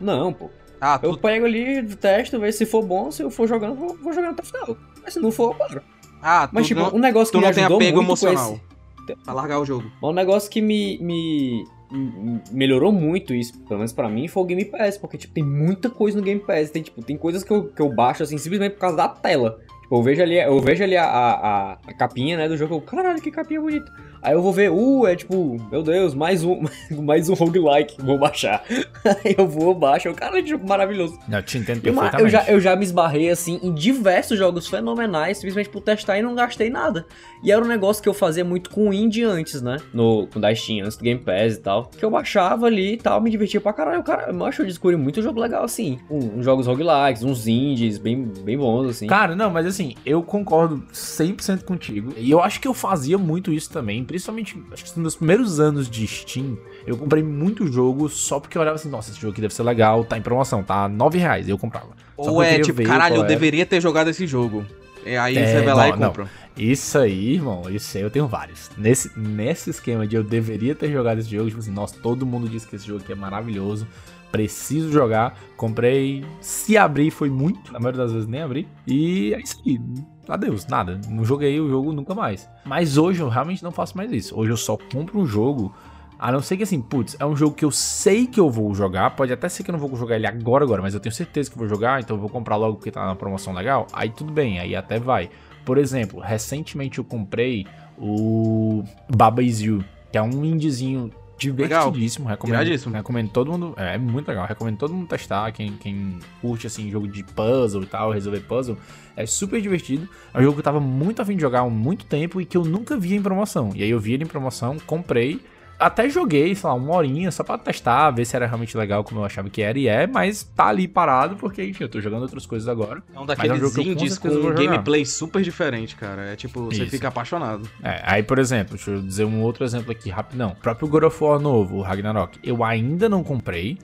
Não, pô. Ah, Eu tu... pego ali, testo, vejo se for bom, se eu for jogando, vou, vou jogando até o final. Mas se não for, eu paro. ah, Mas tipo, não, um negócio que me ajudou apego muito com emocional. esse... pra largar o jogo. Um negócio que me, me, me- melhorou muito isso, pelo menos pra mim, foi o Game Pass, porque tipo, tem muita coisa no Game Pass. Tem, tipo, tem coisas que eu, que eu baixo assim, simplesmente por causa da tela. Eu vejo ali, eu vejo ali a, a- a capinha, né, do jogo, eu, caralho, que capinha bonita. Aí eu vou ver, uh, é tipo, meu Deus, mais um, mais um roguelike, vou baixar. Aí eu vou, baixo, eu, cara, que jogo maravilhoso. Eu te entendo perfeitamente. eu já, eu já me esbarrei assim em diversos jogos fenomenais, simplesmente por testar e não gastei nada. E era um negócio que eu fazia muito com o indie antes, né? No, com da Steam, antes do Game Pass e tal. Que eu baixava ali e tal, me divertia pra caralho. Cara, eu acho que eu descobri muito jogo legal assim. Um- uns jogos roguelikes, uns indies bem, bem bons, assim. Cara, não, mas assim, eu concordo 100% contigo. E eu acho que eu fazia muito isso também, principalmente, acho que nos primeiros anos de Steam, eu comprei muito jogo só porque eu olhava assim, nossa, esse jogo aqui deve ser legal, tá em promoção, tá 9 reais, eu comprava. Só Ou é tipo, caralho, eu deveria ter jogado esse jogo. E aí É, você vai lá não, e não. compra. Isso aí, irmão, isso aí eu tenho vários. Nesse, nesse esquema de eu deveria ter jogado esse jogo, tipo assim, nossa, todo mundo diz que esse jogo aqui é maravilhoso, preciso jogar. Comprei, se abrir foi muito, na maioria das vezes nem abri. E é isso aí. Adeus, nada. Não joguei o jogo nunca mais. Mas hoje eu realmente não faço mais isso. Hoje eu só compro um jogo. A não ser que assim, putz, é um jogo que eu sei que eu vou jogar. Pode até ser que eu não vou jogar ele agora, agora, mas eu tenho certeza que vou jogar, então eu vou comprar logo porque tá na promoção legal. Aí tudo bem, aí até vai. Por exemplo, recentemente eu comprei o Baba Is You, que é um indiezinho divertidíssimo, recomendo, Iradíssimo. recomendo todo mundo, é, é muito legal, recomendo todo mundo testar, quem, quem curte assim jogo de puzzle e tal, resolver puzzle, é super divertido. É um jogo que eu tava muito afim de jogar há muito tempo e que eu nunca via em promoção. E aí eu vi ele em promoção, comprei, até joguei, sei lá, uma horinha só pra testar, ver se era realmente legal como eu achava que era, e é, mas tá ali parado porque, enfim, eu tô jogando outras coisas agora. É um Mas é um daqueles jogo que eu com indies com um jogar. gameplay super diferente, cara. É tipo, você Isso. fica apaixonado. É, aí, por exemplo, deixa eu dizer um outro exemplo aqui rapidão. O próprio God of War novo, o Ragnarok, eu ainda não comprei,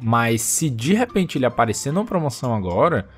mas se de repente ele aparecer numa promoção agora,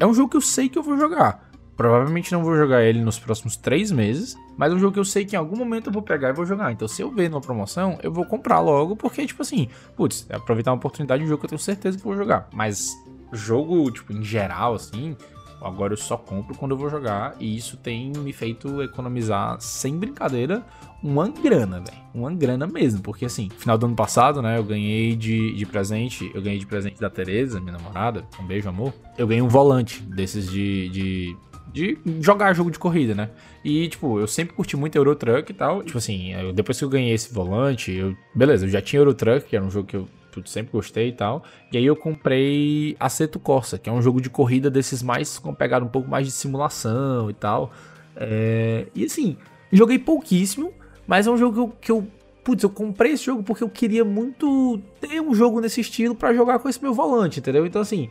é um jogo que eu sei que eu vou jogar. Provavelmente não vou jogar ele nos próximos três meses, mas é um jogo que eu sei que em algum momento eu vou pegar e vou jogar. Então, se eu ver numa promoção, eu vou comprar logo, porque, tipo assim, putz, é aproveitar uma oportunidade de um jogo que eu tenho certeza que vou jogar. Mas jogo, tipo, em geral, assim, agora eu só compro quando eu vou jogar, e isso tem me feito economizar, sem brincadeira, uma grana, velho. Uma grana mesmo, porque assim, final do ano passado, né, eu ganhei de, de presente, eu ganhei de presente da Tereza, minha namorada, um beijo, amor. Eu ganhei um volante desses de, de, de jogar jogo de corrida, né? E, tipo, eu sempre curti muito Euro Truck e tal. Tipo assim, eu- depois que eu ganhei esse volante, eu, beleza, eu já tinha Euro Truck, que era um jogo que eu sempre gostei e tal. E aí eu comprei Aceto Corsa, que é um jogo de corrida desses mais com pegada um pouco mais de simulação e tal. É, E assim, joguei pouquíssimo, mas é um jogo que eu, que eu. Putz, eu comprei esse jogo porque eu queria muito ter um jogo nesse estilo pra jogar com esse meu volante, entendeu? Então, assim,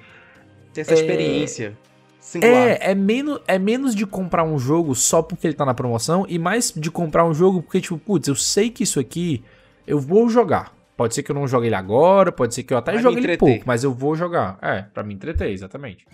Ter essa É- experiência singular. é, é menos, é menos de comprar um jogo só porque ele tá na promoção e mais de comprar um jogo porque, tipo, putz, eu sei que isso aqui eu vou jogar. Pode ser que eu não jogue ele agora, pode ser que eu até me jogue ele pouco, mas eu vou jogar. É, pra me entreter, exatamente.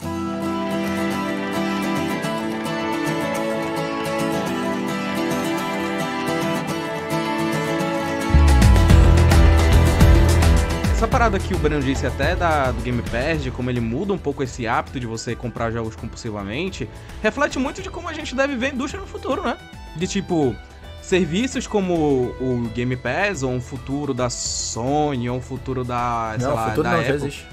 Essa parada que o Breno disse até da, do Game Pass, de como ele muda um pouco esse hábito de você comprar jogos compulsivamente, reflete muito de como a gente deve ver a indústria no futuro, né? De tipo, serviços como o Game Pass, ou um futuro da Sony, ou um futuro da, sei Não, lá, futuro da não, já Apple. existe.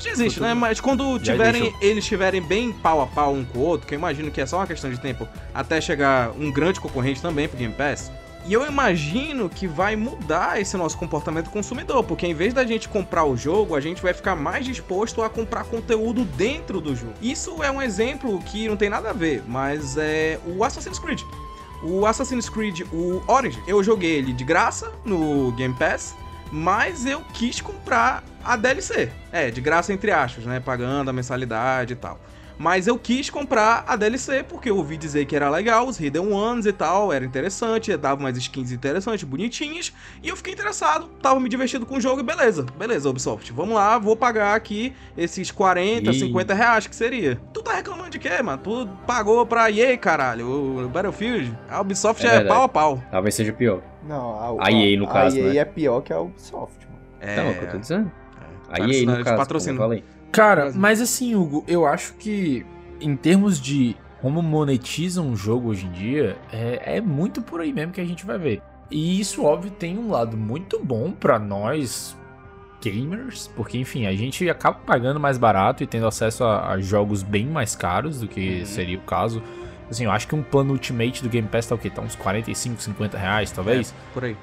Já existe, Futuro. né? Mas quando Já tiverem, eles estiverem bem pau a pau um com o outro, que eu imagino que é só uma questão de tempo, até chegar um grande concorrente também pro Game Pass. E eu imagino que vai mudar esse nosso comportamento consumidor, porque em vez da gente comprar o jogo, a gente vai ficar mais disposto a comprar conteúdo dentro do jogo. Isso é um exemplo que não tem nada a ver, mas é o Assassin's Creed. O Assassin's Creed, o Origin, eu joguei ele de graça no Game Pass, mas eu quis comprar a DLC. É, de graça entre aspas, né? Pagando a mensalidade e tal. Mas eu quis comprar a DLC porque eu ouvi dizer que era legal, os Hidden Ones e tal, era interessante, dava umas skins interessantes, bonitinhas, e eu fiquei interessado, tava me divertindo com o jogo e beleza, beleza, Ubisoft, vamos lá, vou pagar aqui esses 40, Ih. 50 reais que seria. Tu tá reclamando de quê, mano? Tu pagou pra EA, caralho, o Battlefield, a Ubisoft É é, pau a pau. Talvez seja pior. Não, A EA no caso, A EA né? é pior que a Ubisoft, mano. É, Então, é o que eu tô dizendo. Aí aí, senão no caso, patrocinam. como eu falei. Cara, Mas- assim, Hugo, eu acho que em termos de como monetizam um jogo hoje em dia, é, é muito por aí mesmo que a gente vai ver. E isso, óbvio, tem um lado muito bom pra nós gamers, porque enfim, a gente acaba pagando mais barato e tendo acesso a, a jogos bem mais caros do que Uhum. seria o caso. Assim, eu acho que um plano Ultimate do Game Pass tá o quê? Tá uns 45, 50 reais, talvez? Por aí.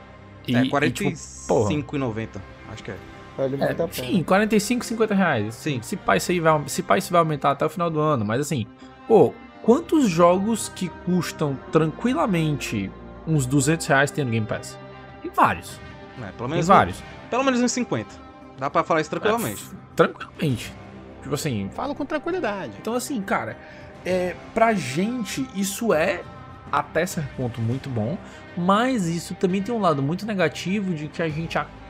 E, é, e, tipo, 45,90. Acho que é. Vale É, muito a pena. enfim, 45, 50 reais. Sim. Se pá, isso aí vai, se pá, isso vai aumentar até o final do ano. Mas assim, pô, quantos jogos que custam tranquilamente uns 200 reais tem no Game Pass? Tem vários. É, pelo Tem menos vários. Pelo menos uns 50. Dá pra falar isso tranquilamente. É, tranquilamente. Tipo assim, Falo com tranquilidade. Então, assim, cara, é, pra gente isso é até certo ponto muito bom, mas isso também tem um lado muito negativo de que a gente acaba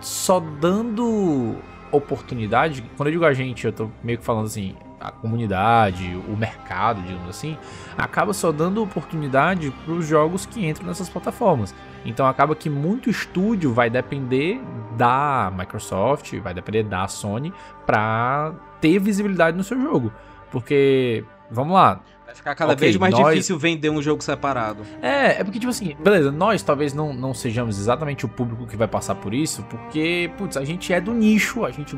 só dando oportunidade. Quando eu digo a gente, eu tô meio que falando assim, a comunidade, o mercado, digamos assim, acaba só dando oportunidade pros jogos que entram nessas plataformas. Então acaba que muito estúdio vai depender da Microsoft, vai depender da Sony pra ter visibilidade no seu jogo. Porque, vamos lá, Vai ficar cada Ok, vez mais nós- difícil vender um jogo separado. é, é porque, tipo assim, beleza, nós talvez não, não sejamos exatamente o público que vai passar por isso, porque, putz, a gente é do nicho, a gente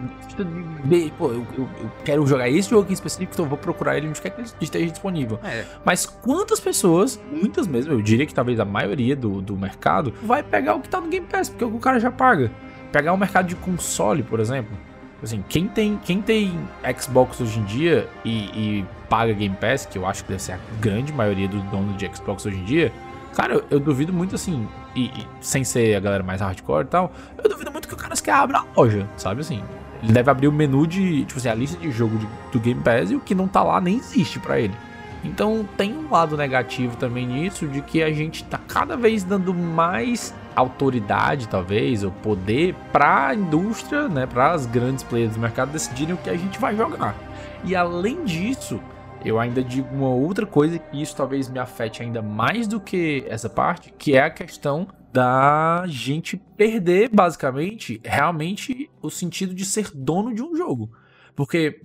pô, eu, eu, eu quero jogar esse jogo em específico, então eu vou procurar ele onde quer que ele esteja disponível. É. Mas quantas pessoas, muitas mesmo, eu diria que talvez a maioria do, do mercado, vai pegar o que tá no Game Pass, porque o cara já paga. Pegar o mercado de console, por exemplo. Assim, quem tem, quem tem Xbox hoje em dia e, e paga Game Pass, que eu acho que deve ser a grande maioria do dono de Xbox hoje em dia, cara, eu, eu duvido muito assim, e, e sem ser a galera mais hardcore e tal, eu duvido muito que o cara quer abrir a loja, sabe assim? Ele deve abrir o menu de, tipo assim, a lista de jogo de- do Game Pass e o que não tá lá nem existe pra ele. Então tem um lado negativo também nisso, de que a gente tá cada vez dando mais autoridade, talvez, ou poder pra indústria, né, para as grandes players do mercado decidirem o que a gente vai jogar. E além disso, eu ainda digo uma outra coisa que isso talvez me afete ainda mais do que essa parte, que é a questão da gente perder, basicamente, realmente o sentido de ser dono de um jogo. Porque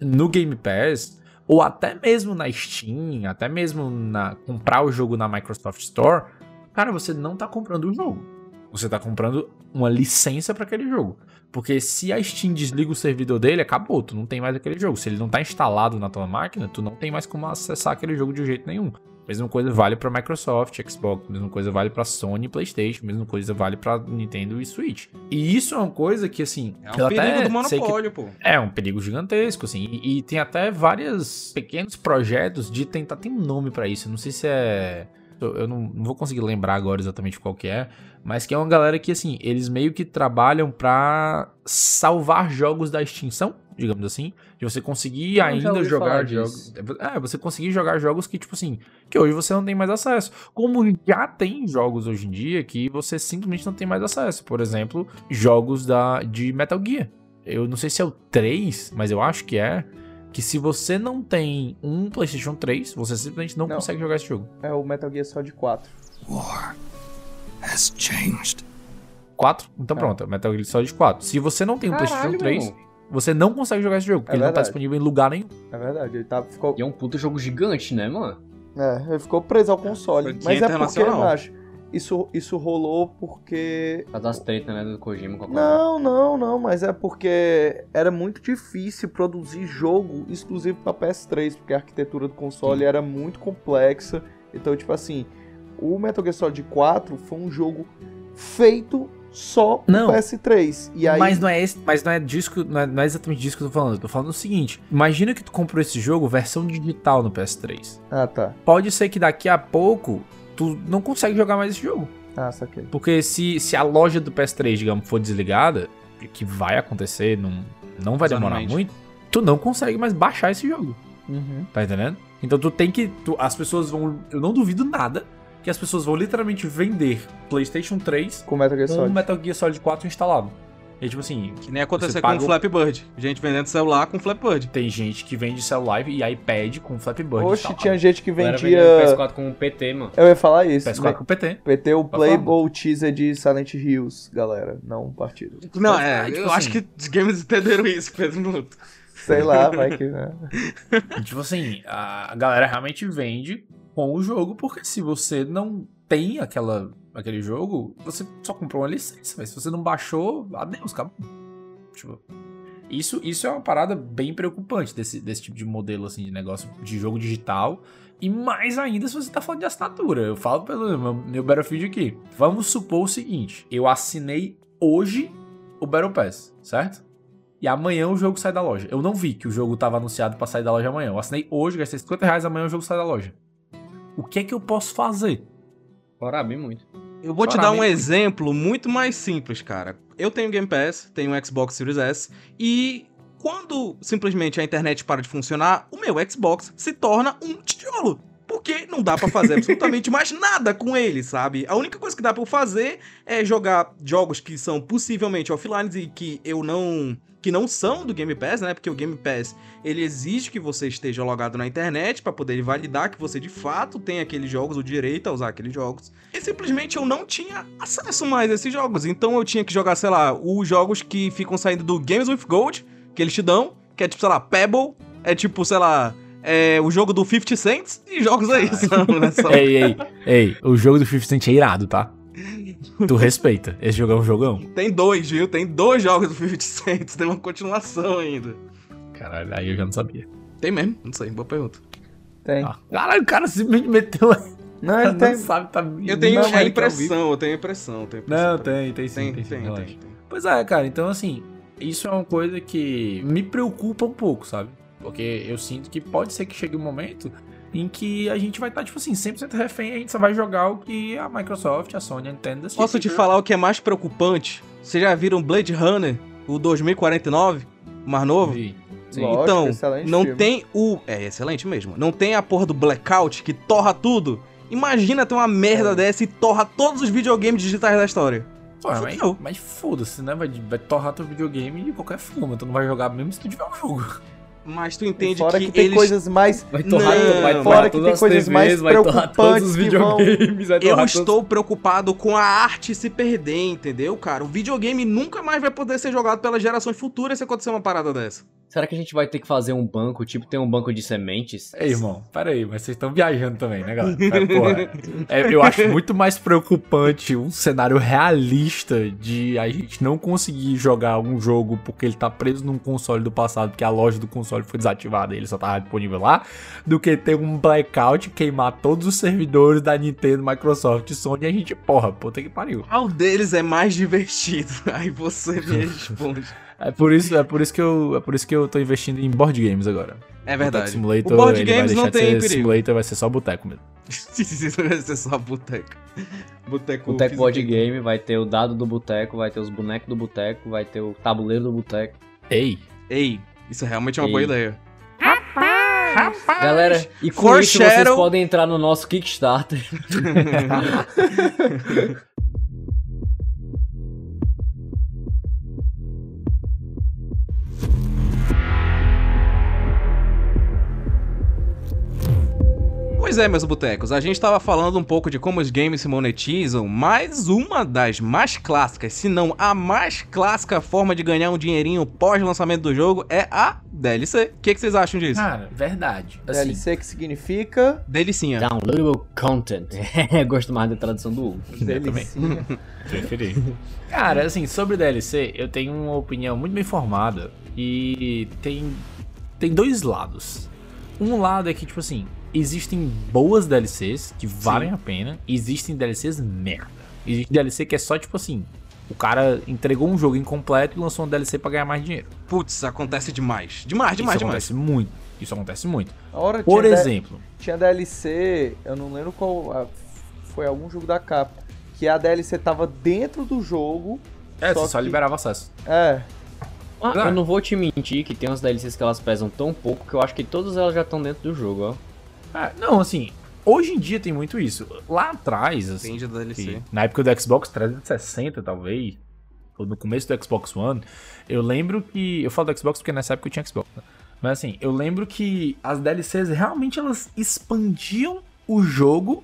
no Game Pass, ou até mesmo na Steam, até mesmo na comprar o jogo na Microsoft Store, cara, você não tá comprando o jogo. Você tá comprando uma licença para aquele jogo. Porque se a Steam desliga o servidor dele, acabou, tu não tem mais aquele jogo. Se ele não tá instalado na tua máquina, tu não tem mais como acessar aquele jogo de jeito nenhum. Mesma coisa vale para Microsoft, Xbox, mesma coisa vale para Sony, PlayStation, mesma coisa vale para Nintendo e Switch. E isso é uma coisa que assim, É um perigo do monopólio, pô. é um perigo gigantesco, assim. E, e tem até vários pequenos projetos de tentar. Tem um nome pra isso. eu Não sei se é. Eu não, não vou conseguir lembrar agora exatamente qual que é. Mas que é uma galera que, assim, eles meio que trabalham pra salvar jogos da extinção, digamos assim. De você conseguir Eu ainda jogar jogos. É, você conseguir jogar jogos que, tipo assim, que hoje você não tem mais acesso. Como já tem jogos hoje em dia que você simplesmente não tem mais acesso. Por exemplo, jogos da, de Metal Gear. Eu não sei se é o 3, mas eu acho que é. Que se você não tem um PlayStation 3, você simplesmente não, Não. consegue jogar esse jogo. É o Metal Gear Solid 4. War has changed. 4? Então É. pronto, é Metal Gear Solid 4. Se você não tem um Caralho, PlayStation meu 3, irmão. você não consegue jogar esse jogo, porque É ele não tá disponível em lugar nenhum. É verdade, ele tá, ficou... E é um puta jogo gigante, né, mano? É, ele ficou preso ao console. Mas é porque, internacional. macho, isso, isso rolou porque Por causa das tretas, né, do Kojima com a Não, não, não, mas é porque era muito difícil produzir jogo exclusivo pra PS3, porque a arquitetura do console era muito complexa. Então, tipo assim, o Metal Gear Solid 4 foi um jogo feito só pro Não. PS3. E aí, Mas não é esse, mas não é disso, que- não é, não é exatamente disso que eu tô falando. Eu tô falando o seguinte: imagina que tu comprou esse jogo versão digital no PS3. Ah, tá. Pode ser que daqui a pouco tu não consegue jogar mais esse jogo. Ah, saquei. Porque se, se a loja do PS3, digamos, for desligada, que vai acontecer, não, não vai demorar Exatamente. muito, tu não consegue mais baixar esse jogo. Uhum. Tá entendendo? Então tu tem que. tu- as pessoas vão. Eu não duvido nada que as pessoas vão literalmente vender PlayStation 3 Com Metal Gear com o Solid. Metal Gear Solid 4 instalado. E tipo assim, Que nem aconteceu com o o- Flappy Bird. Gente vendendo celular com Flappy Bird. tem gente que vende celular e iPad com Flappy Bird. Oxe, tinha gente que vendia. vendendo PS4 com PT, mano. Eu ia falar isso. PS4 com PT. PT o Pra falar. Playboy teaser de Silent Hills, galera. Não partido. Não, é, ah, tipo eu assim- acho que os games entenderam isso, Pedro Nuto. Sei lá, vai que. Né? Tipo assim, a galera realmente vende com o jogo, porque se você não tem aquela, aquele jogo, você só comprou uma licença, mas se você não baixou, adeus, acabou. Tipo, isso, isso é uma parada bem preocupante desse, desse tipo de modelo, assim, de negócio de jogo digital. E mais ainda se você tá falando de assinatura. Eu falo pelo meu, meu Battlefield aqui. Vamos supor o seguinte: eu assinei hoje o Battle Pass, certo? E amanhã o jogo sai da loja. Eu não vi que o jogo tava anunciado pra sair da loja amanhã. Eu assinei hoje, gastei 50 reais, amanhã o jogo sai da loja. O que é que eu posso fazer? Chorar bem muito. Eu vou te dar um exemplo muito mais simples, cara. Eu tenho Game Pass, tenho um Xbox Series S e quando simplesmente a internet para de funcionar, o meu Xbox se torna um tijolo. Porque não dá pra fazer absolutamente mais nada com ele, sabe? A única coisa que dá eu fazer é jogar jogos que são possivelmente offline e que eu não que não são do Game Pass, né? Porque o Game Pass, ele exige que você esteja logado na internet pra poder validar que você de fato tem aqueles jogos, o direito a usar aqueles jogos. E simplesmente eu não tinha acesso mais a esses jogos. Então eu tinha que jogar, sei lá, os jogos que ficam saindo do Games with Gold, que eles te dão, que é tipo, sei lá, Pebble, é tipo, sei lá, é o jogo do 50 Cents e jogos aí, são, né? São- Ei, ei, ei, o jogo do 50 Cent é irado, tá? Tu respeita. Esse jogo é um jogão. Tem dois, viu? Tem dois jogos do 50 Cents, tem uma continuação ainda. Caralho, aí eu já não sabia. Tem mesmo? Não sei, boa pergunta. Tem. Ah, caralho, o cara simplesmente meteu. Não, ele não tem. sabe, tá Eu tenho não, a tá impressão, eu tenho a impressão, eu tenho impressão. Não, tem, tem sim, tem, tem, sim, tem, tem, tem. Pois é, cara, então assim, isso é uma coisa que me preocupa um pouco, sabe? Porque eu sinto que pode ser que chegue um momento em que a gente vai estar, tipo assim, 100% refém e a gente só vai jogar o que a Microsoft, a Sony, a Nintendo. Posso te falar o que é mais preocupante? Vocês já viram Blade Runner, o 2049, o mais novo? Vi. Sim. Lógico, então, não filme. tem o. É excelente mesmo. Não tem a porra do blackout que torra tudo. Imagina ter uma merda É. dessa e torra todos os videogames digitais da história. Pô, mas, mas foda-se, né? Vai, vai torrar teu videogame de qualquer forma. Tu não vai jogar mesmo se tu tiver um jogo. Mas tu entende Fora que, que, tem eles. coisas mais. Vai torrar, Não, vai fora torrar que todas tem as coisas TVs, mais vai torrar todos os preocupantes que vão- videogames, vai Eu todos... estou preocupado com a arte se perder, entendeu, cara? O videogame nunca mais vai poder ser jogado pelas gerações futuras se acontecer uma parada dessa. Será que a gente vai ter que fazer um banco, tipo, tem um banco de sementes? Ei, irmão, pera aí, mas vocês estão viajando também, né, galera? É, porra, é, eu acho muito mais preocupante um cenário realista de a gente não conseguir jogar um jogo porque ele tá preso num console do passado, porque a loja do console foi desativada e ele só tava disponível lá, do que ter um blackout, queimar todos os servidores da Nintendo, Microsoft e Sony e a gente, porra, puta que pariu. Qual deles é mais divertido? Aí você me responde. É por isso, é por isso que eu, é por isso que eu tô investindo em board games agora. É verdade. Simulator, o board ele vai games deixar não de tem ser perigo. Simulator vai ser só boteco mesmo. Vai ser só boteco. Boteco. Boteco Board. Game, vai ter o dado do boteco, vai ter os bonecos do boteco, vai ter o tabuleiro do boteco. Ei, Ei, isso realmente é uma Ei. boa ideia. Galera, e com For isso vocês Shadow- podem entrar no nosso Kickstarter. Pois é, meus botecos, a gente tava falando um pouco de como os games se monetizam, mas uma das mais clássicas, se não a mais clássica forma de ganhar um dinheirinho pós-lançamento do jogo é a DLC. O que, que vocês acham disso? Cara, verdade. Assim, DLC que significa. Delicinha. Downloadable content. Gosto mais da tradução do Hugo. Delicinha. preferi. Cara, assim, sobre DLC, eu tenho uma opinião muito bem formada e tem, tem dois lados. Um lado é que, tipo assim, existem boas DLCs que valem a pena existem DLCs merda. Existe DLC que é só, tipo assim, o cara entregou um jogo incompleto e lançou um DLC pra ganhar mais dinheiro. Putz, acontece demais. Demais, demais, Isso demais. acontece muito. Isso acontece muito. A hora Por D- exemplo, tinha DLC, eu não lembro qual. Foi algum jogo da capa. Que a DLC tava dentro do jogo. é, só você só que- liberava acesso. É. Ah, Claro. eu não vou te mentir que tem umas DLCs que elas pesam tão pouco que eu acho que todas elas já estão dentro do jogo, ó. Ah, não, assim, hoje em dia tem muito isso. Lá atrás, assim, que na época do Xbox 360, talvez, ou no começo do Xbox One, eu lembro que. Eu falo do Xbox porque nessa época eu tinha Xbox, né? Mas assim, eu lembro que as DLCs realmente elas expandiam o jogo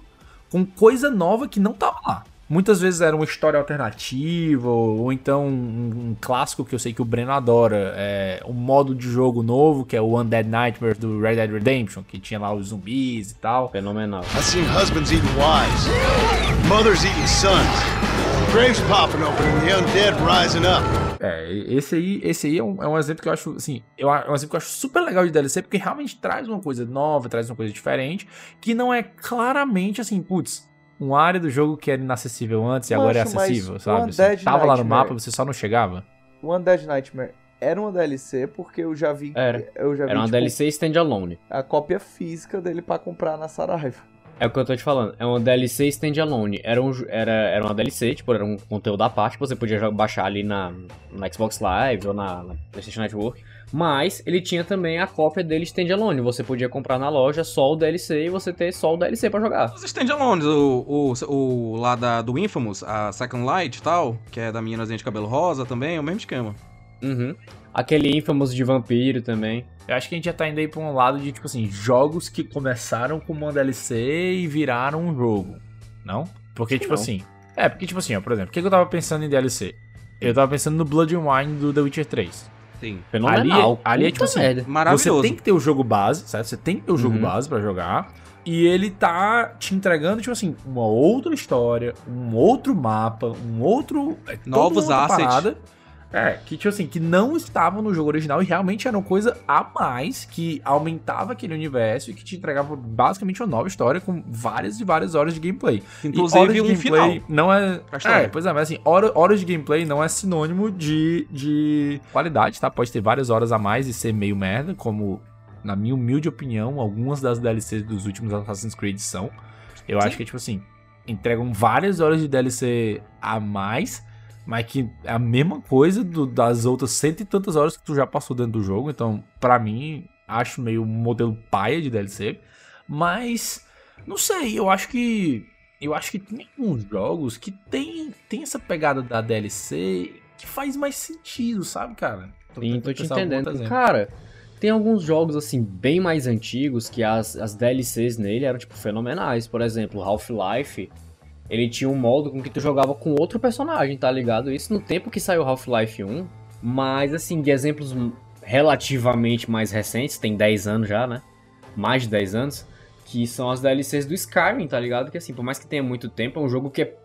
com coisa nova que não tava lá. Muitas vezes era uma história alternativa, ou, ou então um, um clássico que eu sei que o Breno adora, é um modo de jogo novo, que é o Undead Nightmare do Red Dead Redemption, que tinha lá os zumbis e tal. Fenomenal. I've seen husbands eating wives, mothers eating sons, graves popping open and the undead rising up. É, esse aí, esse aí é um, é um exemplo que eu acho, assim, eu, é um exemplo que eu acho super legal de DLC, porque realmente traz uma coisa nova, traz uma coisa diferente, que não é claramente assim, putz, uma área do jogo que era inacessível antes e agora é acessível, o sabe? Você Undead tava lá no Nightmare- mapa, você só não chegava. O Undead Nightmare era uma DLC porque eu já vi. Era. Eu já vi Era uma tipo, DLC standalone. a cópia física dele pra comprar na Saraiva. É o que eu tô te falando. É uma DLC standalone. Era, um, era, era uma DLC, tipo, era um conteúdo à parte que você podia baixar ali na, na Xbox Live ou na, na PlayStation Network. Mas ele tinha também a cópia dele standalone. Você podia comprar na loja só o DLC e você ter só o DLC pra jogar. Os standalones, o, o, o lá da, do Infamous, a Second Light e tal, que é da meninazinha de cabelo rosa também, é o mesmo esquema. Uhum. Aquele Infamous de vampiro também. Eu acho que a gente já tá indo aí pra um lado de, tipo assim, jogos que começaram como uma DLC e viraram um jogo. Não? Porque, tipo não. assim. É, porque, tipo assim, ó, por exemplo, o que, que eu tava pensando em DLC? Eu tava pensando no Blood and Wine do The Witcher 3. Sim. Fenomenal. ali é Puta tipo assim, merda. Maravilhoso. Você tem que ter o jogo base, certo? Você tem que ter o jogo Uhum. base pra jogar. E ele tá te entregando, tipo assim, uma outra história, um outro mapa, um outro. é, Novos assets. É, que tipo assim, que não estavam no jogo original e realmente era uma coisa a mais que aumentava aquele universo e que te entregava basicamente uma nova história com várias e várias horas de gameplay. Inclusive horas de um gameplay final. Não é. É, pois é, mas assim, hora- horas de gameplay não é sinônimo de, de qualidade, tá? Pode ter várias horas a mais e ser meio merda, como, na minha humilde opinião, algumas das DLCs dos últimos Assassin's Creed são. Eu acho que, tipo assim, entregam várias horas de DLC a mais, mas que é a mesma coisa do- das outras cento e tantas horas que tu já passou dentro do jogo. Então, pra mim, acho meio um modelo paia de DLC. Mas, não sei, eu acho que. Eu acho que tem alguns jogos que tem, tem essa pegada da DLC que faz mais sentido, sabe, cara? Sim, tô te entendendo. Cara, tem alguns jogos, assim, bem mais antigos que as, as DLCs nele eram, tipo, fenomenais. Por exemplo, Half-Life, ele tinha um modo com que tu jogava com outro personagem, tá ligado? Isso no tempo que saiu Half-Life 1. Mas, assim, de exemplos relativamente mais recentes, tem 10 anos já, né? Mais de 10 anos. Que são as DLCs do Skyrim, tá ligado? Que, assim, por mais que tenha muito tempo, é um jogo que é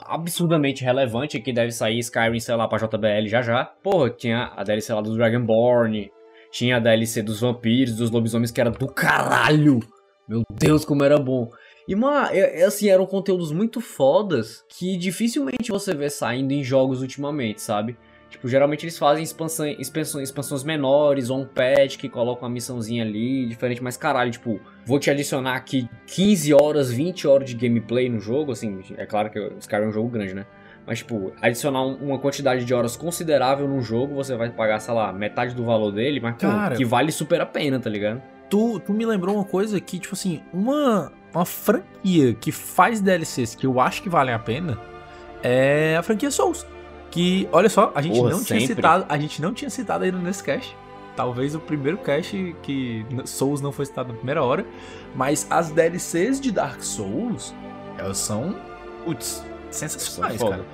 absurdamente relevante, que deve sair Skyrim, sei lá, pra JBL já já. Porra, tinha a DLC lá do Dragonborn, tinha a DLC dos vampiros, dos lobisomens, que era do caralho. Meu Deus, como era bom. E, mano, é, é assim, eram conteúdos muito fodas que dificilmente você vê saindo em jogos ultimamente, sabe? Tipo, geralmente eles fazem expansão, expansão, expansões menores ou um patch que coloca uma missãozinha ali, diferente, mas caralho, tipo, vou te adicionar aqui 15 horas, 20 horas de gameplay no jogo, assim, é claro que o Skyrim é um jogo grande, né? Mas, tipo, adicionar um- uma quantidade de horas considerável num jogo, você vai pagar, sei lá, metade do valor dele, mas, pô, Cara. que vale super a pena, tá ligado? Tu, tu me lembrou uma coisa que, tipo assim, uma, uma franquia que faz DLCs que eu acho que valem a pena é a franquia Souls. Que, olha só, a gente Porra, não tinha sempre. citado, a gente não tinha citado ainda nesse cast. Talvez o primeiro cast que Souls não foi citado na primeira hora, mas as DLCs de Dark Souls, elas são, putz, sensacionais, cara.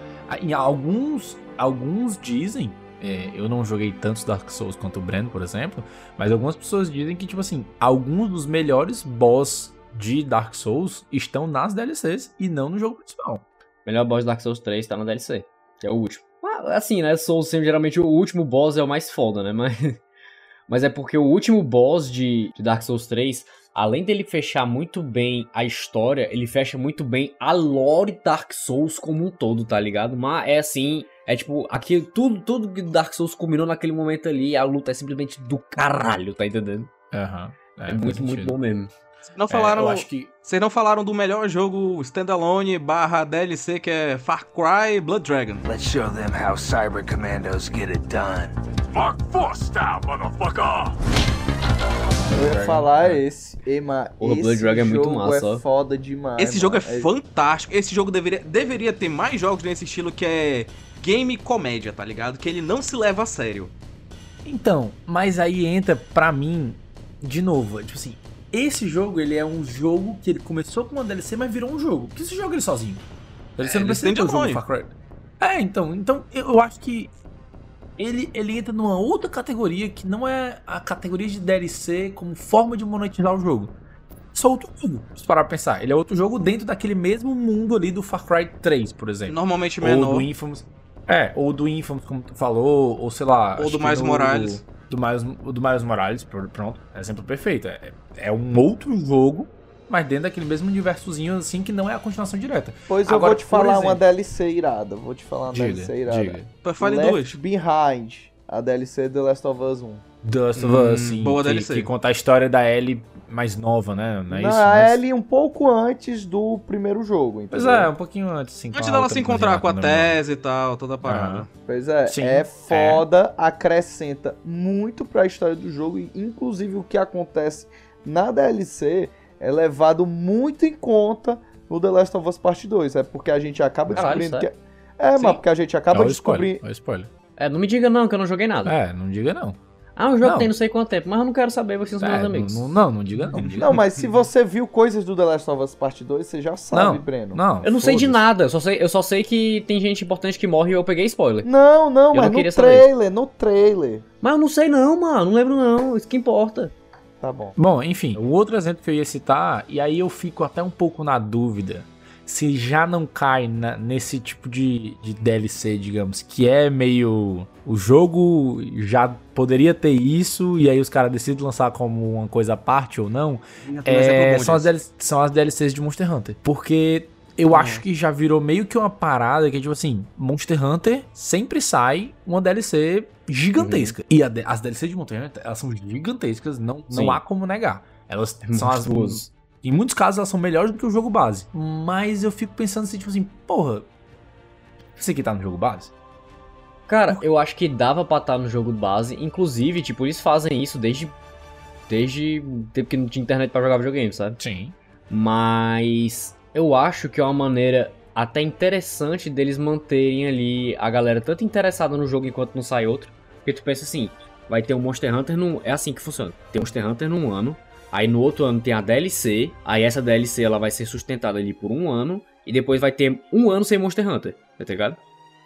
Em alguns, alguns dizem é, eu não joguei tantos Dark Souls quanto o Breno, por exemplo, mas algumas pessoas dizem que, tipo assim, alguns dos melhores boss de Dark Souls estão nas DLCs e não no jogo principal. Melhor boss de Dark Souls 3 tá no DLC, que é o último. Ah, Assim, né? Souls sempre, geralmente o último boss é o mais foda, né? Mas, mas é porque o último boss de, de Dark Souls 3, além dele fechar muito bem a história, ele fecha muito bem a lore Dark Souls como um todo, tá ligado? Mas é assim. É tipo, aqui, tudo, tudo que Dark Souls culminou naquele momento ali, a luta é simplesmente do caralho, tá entendendo? Aham. É, faz muito, muito bom mesmo. Não É, falaram. eu acho que Vocês não falaram do melhor jogo standalone barra DLC que é Far Cry Blood Dragon. Let's show them how cyber commandos get it done. Mark Force style, motherfucker! Eu ia falar esse. Ema, Porra, esse Blood Dragon é muito massa, ó. é foda demais. Esse jogo é mano. fantástico. Esse jogo deveria, deveria ter mais jogos nesse estilo que é game comédia, tá ligado? Que ele não se leva a sério. Então, mas aí entra pra mim de novo, é tipo assim, esse jogo ele é um jogo que ele começou com uma DLC, mas virou um jogo. Porque você joga ele sozinho. Você É, não precisa ter o jogo. Far Cry. É, então, então eu, acho que ele, ele entra numa outra categoria que não é a categoria de DLC como forma de monetizar o jogo. Só outro jogo, se parar pra pensar. Ele é outro jogo dentro daquele mesmo mundo ali do Far Cry 3, por exemplo. Normalmente Ou menor. do Infamous. É, ou do Infamous, como tu falou, ou sei lá. Ou do no- Morales. Do Miles, do Miles Morales, pr- pronto. Exemplo perfeito. É, é um outro jogo, mas dentro daquele mesmo universozinho assim que não é a continuação direta. Pois eu Agora, vou te falar exemplo- uma DLC irada. Vou te falar uma Diga, DLC irada. diga. Fale Left duas. Behind, a DLC The Last of Us 1. Dust of Hum, Us, sim, boa que, DLC. que conta a história da Ellie mais nova, né? Não é Não, isso? a Mas- Ellie um pouco antes do primeiro jogo, Pois entendeu? é, um pouquinho antes, sim. Antes dela se encontrar com a lá, tese e tal, toda a parada. Aham. Pois é, Sim, é foda, acrescenta muito pra história do jogo e inclusive o que acontece na DLC é levado muito em conta no The Last of Us Part 2, é porque a gente acaba Caralho, descobrindo sério? que é, Sim. mas porque a gente acaba o spoiler, descobrindo o spoiler. É, não me diga não, que eu não joguei nada. É, não diga não. Ah, um jogo Não. tem não sei quanto tempo, mas eu não quero saber, vocês são É, meus amigos. não, não, não diga não. não diga Não, mas se você viu coisas do The Last of Us Part 2, você já sabe, não, Breno. não, Eu não sei de nada, eu só sei, eu só sei que tem gente importante que morre e eu peguei spoiler. Não, não, Eu mas não no queria saber. trailer, no trailer. Mas eu não sei não, mano, não lembro não, isso que importa. Tá bom. Bom, enfim, o outro exemplo que eu ia citar, e aí eu fico até um pouco na dúvida se já não cai na- nesse tipo de, de DLC, digamos, que é meio. O jogo já poderia ter isso, e aí os caras decidem lançar como uma coisa à parte ou não. É, bom são, as. DLC são as DLCs de Monster Hunter. Porque eu acho que já virou meio que uma parada que, tipo assim, Monster Hunter sempre sai uma DLC gigantesca. E a as DLCs de Monster Hunter, elas são gigantescas, não, Sim. não há como negar. Elas É são as. Em muitos casos elas são melhores do que o jogo base. Mas eu fico pensando assim, tipo assim, porra. Isso aqui tá no jogo base? Cara, eu acho que dava pra estar no jogo base, inclusive, tipo, eles fazem isso desde desde o tempo que não tinha internet pra jogar videogame, sabe? Sim. Mas eu acho que é uma maneira até interessante deles manterem ali a galera tanto interessada no jogo enquanto não sai outro. Porque tu pensa assim, vai ter um Monster Hunter num. É assim que funciona. Tem um Monster Hunter num ano, aí no outro ano tem a DLC, aí essa DLC ela vai ser sustentada ali por um ano, e depois vai ter um ano sem Monster Hunter, tá ligado?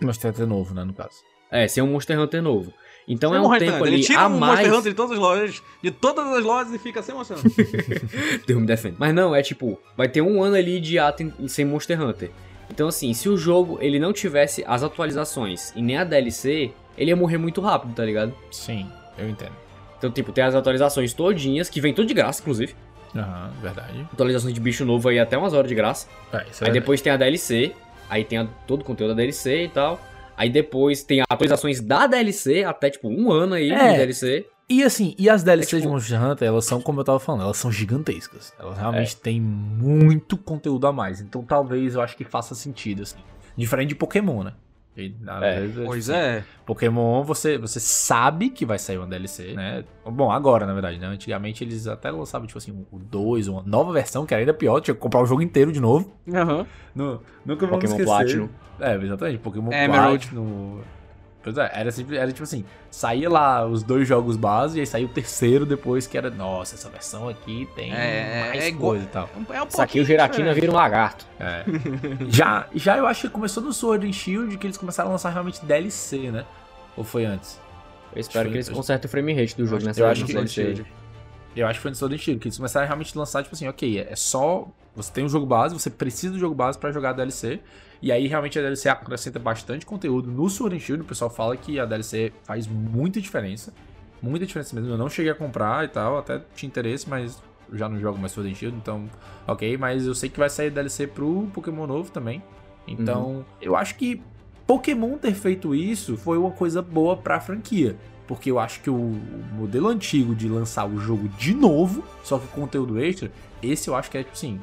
Monster Hunter novo, né, no caso. É, sem um Monster Hunter novo. Então Sem é um Monster tempo Hunter. ali Ele tira a o mais. Monster Hunter de todas as lojas, de todas as lojas e fica sem Monster Hunter. Deus me defende. Mas não, é tipo, vai ter um ano ali de ato em- sem Monster Hunter. Então assim, se o jogo ele não tivesse as atualizações e nem a DLC, ele ia morrer muito rápido, tá ligado? Sim, eu entendo. Então, tipo, tem as atualizações todinhas, que vem tudo de graça, inclusive. Aham, verdade. Atualizações de bicho novo aí até umas horas de graça. É, isso é Aí verdade. depois tem a DLC, aí tem a- todo o conteúdo da DLC e tal. Aí depois tem atualizações da DLC, até tipo um ano aí É. de DLC. E assim, e as DLCs É tipo- de Monster Hunter, elas são, como eu tava falando, elas são gigantescas. Elas realmente É. têm muito conteúdo a mais. Então talvez eu acho que faça sentido, assim. Diferente de Pokémon, né? E, É. vezes, Pois assim, é. Pokémon, você, você sabe que vai sair uma DLC, né? Bom, agora, na verdade, né? Antigamente eles até lançavam, tipo assim, o 2, uma nova versão, que era ainda pior, tinha que comprar o jogo inteiro de novo. Aham. Nu- nunca vamos Pokémon esquecer. Platinum. É, exatamente, Pokémon Emerald. Platinum. Pois é, era, era tipo assim, saía lá os dois jogos base e aí saía o terceiro depois que era, nossa, essa versão aqui tem É, mais é igual- coisa e tal. É um Isso aqui o Giratina diferente. vira um lagarto. É. já, já eu acho que começou no Sword and Shield que eles começaram a lançar realmente DLC, né? Ou foi antes? Eu espero Foi- que eles consertem o frame rate do jogo acho- nessa eu acho que- DLC. Eu acho que foi no Sword and Shield, que eles começaram a realmente lançar, tipo assim, ok, é só. Você tem um jogo base, você precisa do jogo base pra jogar a DLC. E aí realmente a DLC acrescenta bastante conteúdo no Sword and Shield. O pessoal fala que a DLC faz muita diferença. Muita diferença mesmo. Eu não cheguei a comprar e tal, até tinha interesse, mas eu já não jogo mais Sword and Shield, então, ok. Mas eu sei que vai sair DLC pro Pokémon novo também. Então, eu acho que Pokémon ter feito isso foi uma coisa boa pra franquia. Porque eu acho que o, modelo antigo de lançar o jogo de novo, só que com conteúdo extra, esse eu acho que é tipo assim.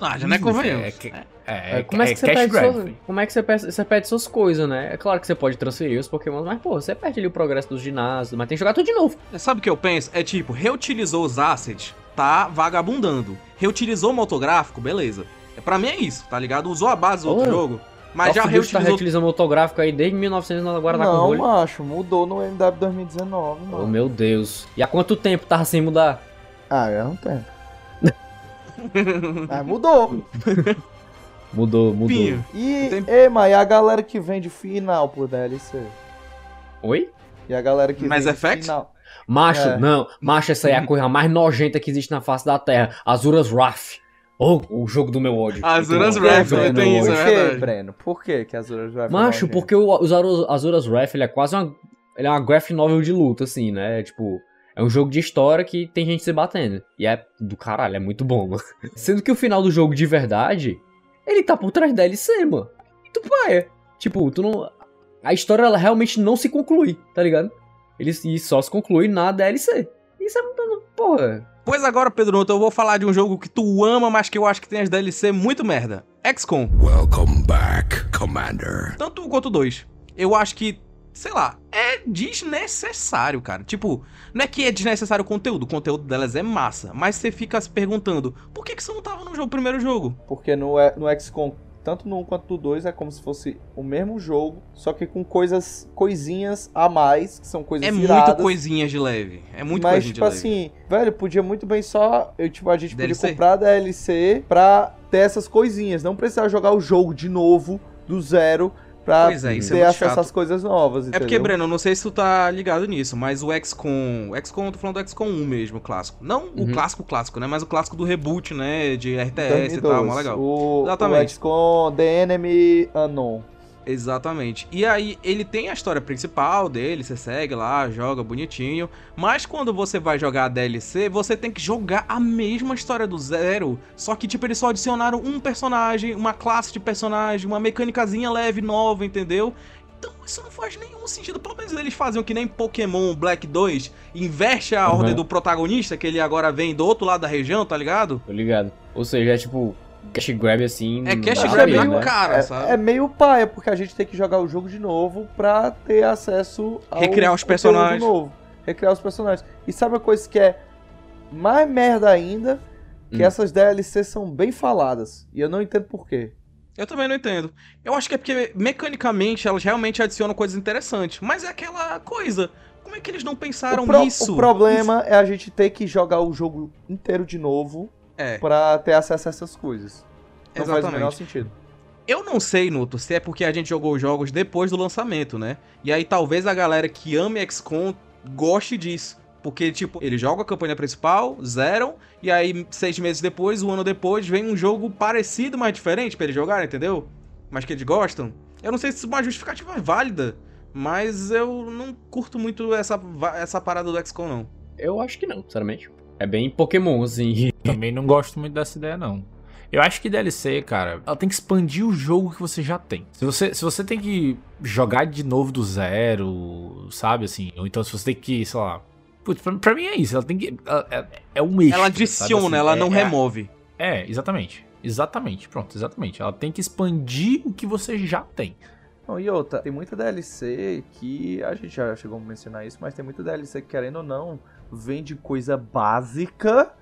Ah, já não é convenhamos. É, é, é, É, como é, que você perde grab, suas, como é que você perde, você perde suas coisas, né? É claro que você pode transferir os Pokémon, mas pô, você perde ali o progresso dos ginásios, mas tem que jogar tudo de novo. Sabe o que eu penso? É tipo, reutilizou os assets, tá vagabundando. Reutilizou o motográfico, beleza. É, pra mim é isso, tá ligado? Usou a base do outro jogo, mas já tá reutilizou. reutilizando o autográfico aí desde 1900 na Guaraná Não, rolho. macho, mudou no MW 2019, Oh, mano. meu Deus. E há quanto tempo tava sem mudar? Ah, já não tem. ah, mudou. Mudou, mudou. Pinho. E, Tem- ei, mas e a galera que vende final por DLC? Oi? E a galera que Mass vende Effect? final. Macho, É. não. Macho, essa aí é a coisa mais nojenta que existe na face da Terra. Azuras Wrath. Oh, o jogo do meu ódio. Azuras Wrath, meu Tem isso, é Por que, verdade. Breno? Por que que as Azuras vai Macho, porque o Azuras- Wrath, ele é quase uma... Ele é uma graphic novel de luta, assim, né? Tipo... É um jogo de história que tem gente se batendo. E é do caralho, é muito bom, mano. Sendo que o final do jogo de verdade, ele tá por trás da DLC, mano. E tu paia. Tipo, tu não... A história, ela realmente não se conclui, tá ligado? Ele e só se conclui na DLC. Isso é... Porra... Pois agora, Pedro Noto, eu vou falar de um jogo que tu ama, mas que eu acho que tem as DLC muito merda. XCOM. Welcome back, Commander. Tanto um quanto dois. Eu acho que, sei lá, é desnecessário, cara. Tipo, não é que é desnecessário o conteúdo, o conteúdo delas é massa. Mas você fica se perguntando, por que, que isso não tava no jogo, primeiro jogo? Porque no, no XCOM, tanto no 1 quanto no 2, é como se fosse o mesmo jogo, só que com coisas, coisinhas a mais, que são coisas É iradas. muito coisinha de leve. É muito mas, coisinha tipo de leve. assim, velho, podia muito bem só. Eu, tipo, a gente DLC? podia comprar a DLC pra ter essas coisinhas. Não precisar jogar o jogo de novo, do zero, pra Pois é, é ter muito acesso chato. às coisas novas. É porque, entendeu? Breno, eu não sei se tu tá ligado nisso, mas o XCOM. O XCOM, eu tô falando do XCOM 1 mesmo, o clássico. Não o Uhum. clássico clássico, né? Mas o clássico do reboot, né? De RTS e tal, 2012, mó legal. O, Exatamente. o XCOM The Enemy Unknown. Exatamente. E aí, ele tem a história principal dele, você segue lá, joga bonitinho. Mas quando você vai jogar a DLC, você tem que jogar a mesma história do zero. Só que, tipo, eles só adicionaram um personagem, uma classe de personagem, uma mecânicazinha leve nova, entendeu? Então isso não faz nenhum sentido. Pelo menos eles faziam que nem Pokémon Black 2, inverte a Uhum. ordem do protagonista, que ele agora vem do outro lado da região, tá ligado? Tô ligado. Ou seja, é tipo... Cash grab assim... É cash grab ver, na né? cara, é, sabe? é meio paia, porque a gente tem que jogar o jogo de novo pra ter acesso ao Recriar os personagens. novo. Recriar os personagens. E sabe a coisa que é mais merda ainda? Que Hum. essas DLCs são bem faladas. E eu não entendo por quê. Eu também não entendo. Eu acho que é porque mecanicamente elas realmente adicionam coisas interessantes. Mas é aquela coisa. Como é que eles não pensaram o, pro- nisso? o problema é a gente ter que jogar o jogo inteiro de novo É, pra ter acesso a essas coisas. Não faz o Exatamente. menor sentido. eu não sei, Nuto, se é porque a gente jogou os jogos depois do lançamento, né? E aí talvez a galera que ama XCOM goste disso. Porque, tipo, eles jogam a campanha principal, zeram, e aí seis meses depois, um ano depois, vem um jogo parecido, mas diferente pra eles jogarem, entendeu? Mas que eles gostam. Eu não sei se uma justificativa é válida, mas eu não curto muito essa, essa parada do XCOM, não. Eu acho que não, sinceramente. É bem Pokémon, assim. Também não gosto muito dessa ideia, não. Eu acho que DLC, cara, ela tem que expandir o jogo que você já tem. Se você, se você tem que jogar de novo do zero, sabe, assim, ou então se você tem que, sei lá... Putz, pra, pra mim é isso, ela tem que... ela- É, é um extra, Ela adiciona, assim, ela é- não é- remove. É, exatamente. Exatamente, pronto, exatamente. Ela tem que expandir o que você já tem. Não, e outra, tem muita DLC que a gente já chegou a mencionar isso, mas tem muita DLC que, querendo ou não, vende coisa básica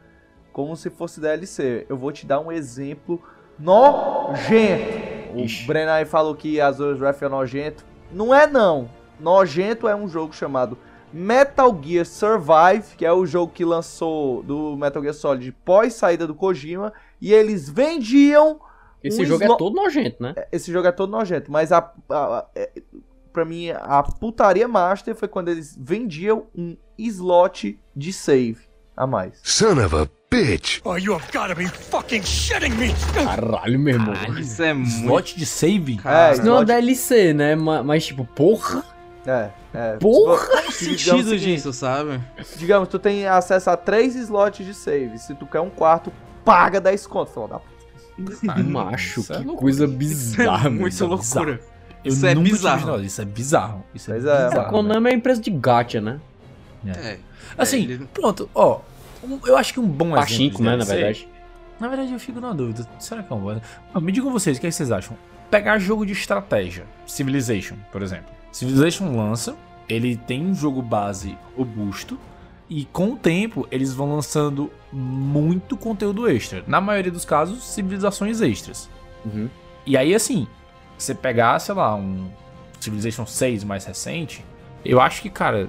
como se fosse DLC. Eu vou te dar um exemplo nojento. O aí falou que Azure Wrath é nojento. Não é não. Nojento é um jogo chamado Metal Gear Survive, que é o jogo que lançou do Metal Gear Solid pós saída do Kojima, e eles vendiam Esse Um jogo slo- é todo nojento, né? esse jogo é todo nojento, mas a, a- a- é, pra mim, a putaria master foi quando eles vendiam um slot de save a mais. Son of a bitch. Oh, you have got to be fucking shitting me! Caralho, meu irmão. Isso é muito. Slot de save? É, Isso não é DLC, né? Ma- Mas, tipo, porra. É, é. Porra! Qual o Se- digamos sentido disso, sabe? Digamos, tu tem acesso a três slots de save. Se tu quer um quarto, paga 10 conto, filho da puta. Macho, Isso é que loucura. coisa Isso bizarra, é meu. muita é loucura. Eu Isso é bizarro. nada. Isso é bizarro. Isso é Pois é, bizarro. A Konami é uma empresa de gacha, né? É. Assim, É, ele- pronto, ó. um- eu acho que um bom Pachinko, exemplo. né, de na verdade. Na verdade, eu fico na dúvida. Será que é um bom? Ah, Me digam vocês, o que, é que vocês acham? Pegar jogo de estratégia. Civilization, por exemplo. Civilization lança, ele tem um jogo base robusto. E com o tempo, eles vão lançando muito conteúdo extra. Na maioria dos casos, civilizações extras. Uhum. E aí, assim, você pegar, sei lá, um Civilization 6 mais recente, eu acho que, cara,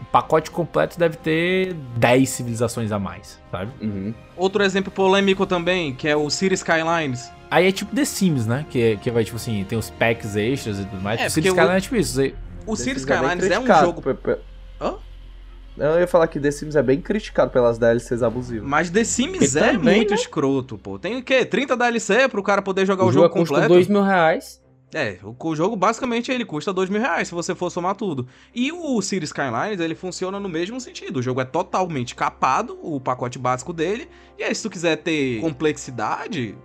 o pacote completo deve ter 10 civilizações a mais, sabe? Uhum. Outro exemplo polêmico também, que é o City Skylines. Aí é tipo The Sims, né? Que, que vai, tipo assim, tem os packs extras e tudo mais. É, É, Cities porque Skyline o- é tipo isso. você- O The City é Skylines é um jogo. Hã? Eu ia falar que The Sims é bem criticado pelas DLCs abusivas. Mas The Sims E é também, muito né? escroto, pô. Tem o quê? 30 DLC pro cara poder jogar o, O jogo, jogo custa completo? 2 mil reais. É, o, o jogo basicamente ele custa dois mil reais se você for somar tudo. E o City Skylines ele funciona no mesmo sentido. O jogo é totalmente capado, o pacote básico dele. E aí, se tu quiser ter complexidade,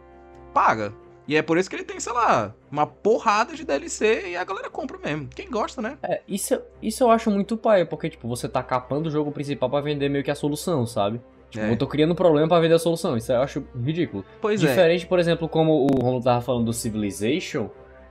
paga. E é por isso que ele tem, sei lá, uma porrada de DLC e a galera compra mesmo. Quem gosta, né? É, isso, isso eu acho muito paia, porque, tipo, você tá capando o jogo principal pra vender meio que a solução, sabe? Tipo, É. eu tô criando um problema pra vender a solução. Isso eu acho ridículo. Pois é. Diferente, por exemplo, como o Romulo tava falando do Civilization,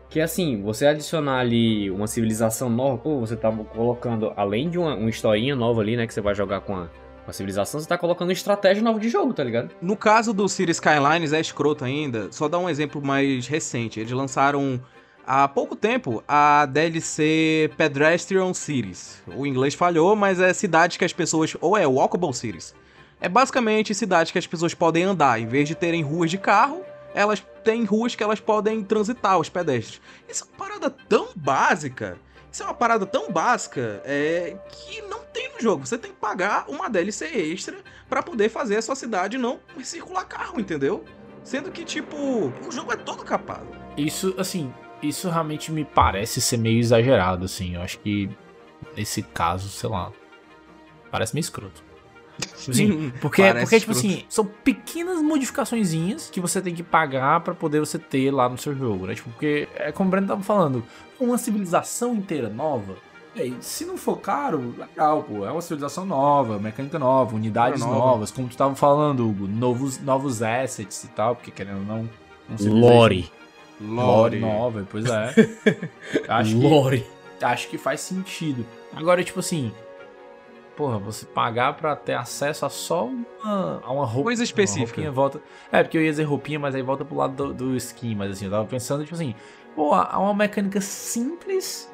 que assim, você adicionar ali uma civilização nova, pô, você tá colocando, além de uma, uma historinha nova ali, né, que você vai jogar com a, com a civilização, você tá colocando estratégia nova de jogo, tá ligado? No caso do City Skylines, é escroto ainda. Só dar um exemplo mais recente. Eles lançaram há pouco tempo a DLC Pedestrian Cities. O inglês falhou, mas é cidade que as pessoas. Ou é Walkable Cities. É basicamente cidade que as pessoas podem andar. Em vez de terem ruas de carro, elas têm ruas que elas podem transitar, os pedestres. Isso é uma parada tão básica. Isso é uma parada tão básica é, que não tem no jogo. Você tem que pagar uma DLC extra pra poder fazer a sua cidade não circular carro, entendeu? Sendo que, tipo, o jogo é todo capado. Isso, assim, isso realmente me parece ser meio exagerado, assim. Eu acho que nesse caso, sei lá, parece meio escroto. Tipo assim, porque, Parece porque tipo assim, são pequenas modificaçõezinhas que você tem que pagar pra poder você ter lá no seu jogo, né? Tipo, porque é como o Breno tava falando, uma civilização inteira nova. é, se não for caro, legal, pô. É uma civilização nova, mecânica nova, unidades Nova. novas, como tu tava falando, Hugo, novos, novos assets e tal, porque querendo ou não. um civilization- Lore. Lore nova, pois é. acho, que, Lore. acho que faz sentido. Agora, tipo assim, porra, você pagar pra ter acesso a só uma, a uma roupa. Coisa uma específica. roupinha volta. É, porque eu ia dizer roupinha, mas aí volta pro lado do, do skin, mas assim, eu tava pensando, tipo assim, pô, há uma mecânica simples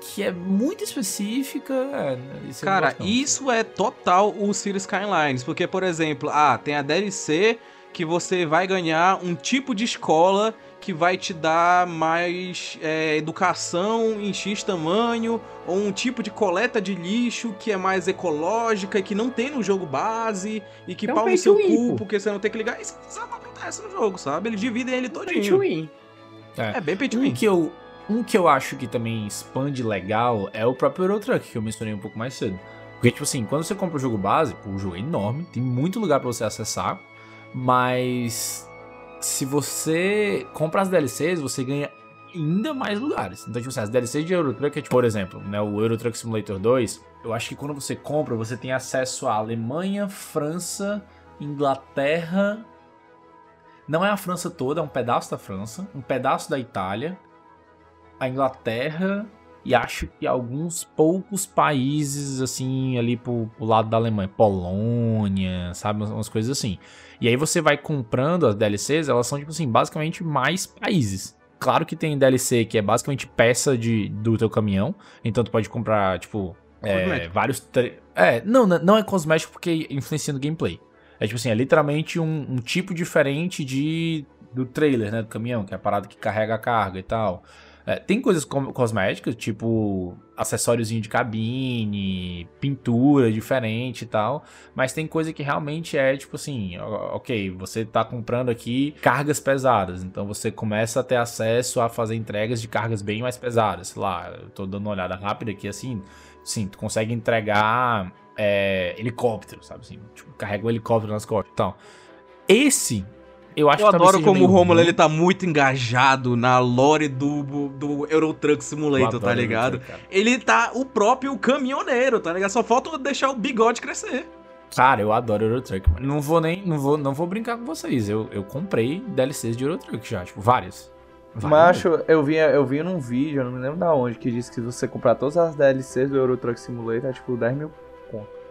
que é muito específica. É, isso Cara, isso é total o City Skylines. Porque, por exemplo, ah, tem a DLC que você vai ganhar um tipo de escola que vai te dar mais é, educação em X tamanho, ou um tipo de coleta de lixo que é mais ecológica e que não tem no jogo base, e que É um pau no seu cu porque você não tem que ligar. Isso não acontece no jogo, sabe? Eles dividem ele to todinho. win. É bem pay to Um que, eu, um que eu acho que também expande legal é o próprio Eurotruck, que eu mencionei um pouco mais cedo. Porque, tipo assim, quando você compra o jogo base, o jogo é enorme, tem muito lugar pra você acessar, mas se você compra as DLCs, você ganha ainda mais lugares. Então, tipo assim, as DLCs de Eurotruck, é, tipo, por exemplo, né, o Eurotruck Simulator 2, eu acho que quando você compra, você tem acesso à Alemanha, França, Inglaterra. Não é a França toda, é um pedaço da França, um pedaço da Itália, a Inglaterra e acho que alguns poucos países, assim, ali pro, pro lado da Alemanha. Polônia, sabe? Umas, coisas assim. E aí você vai comprando as DLCs, elas são, tipo assim, basicamente mais países. Claro que tem DLC que é basicamente peça de, do teu caminhão. Então tu pode comprar, tipo, é, vários. É, não, não não é cosmético porque influencia no gameplay. É tipo assim, é literalmente um, um tipo diferente de do trailer, né, do caminhão, que é a parada que carrega a carga e tal. É, tem coisas como cosméticas, tipo acessóriozinho de cabine, pintura diferente e tal, mas tem coisa que realmente é tipo assim, ok, você tá comprando aqui cargas pesadas, então você começa a ter acesso a fazer entregas de cargas bem mais pesadas, sei lá, eu tô dando uma olhada rápida aqui assim, sim, tu consegue entregar é, helicóptero, sabe assim, tipo, carrega um helicóptero nas costas, então, esse eu acho Eu adoro como o Romulo ruim. ele tá muito engajado na lore do, do Euro Truck Simulator, tá ligado? Truck. Ele tá o próprio caminhoneiro, tá ligado? Só falta deixar o bigode crescer. Cara, eu adoro Euro Truck, mano. Não vou nem, não vou, não vou brincar com vocês. Eu, eu comprei DLCs de Euro Truck já, tipo, várias. Várias. Macho, eu vi, eu vi num vídeo, eu não me lembro da onde, que disse que se você comprar todas as DLCs do Euro Truck Simulator é tipo 10 mil.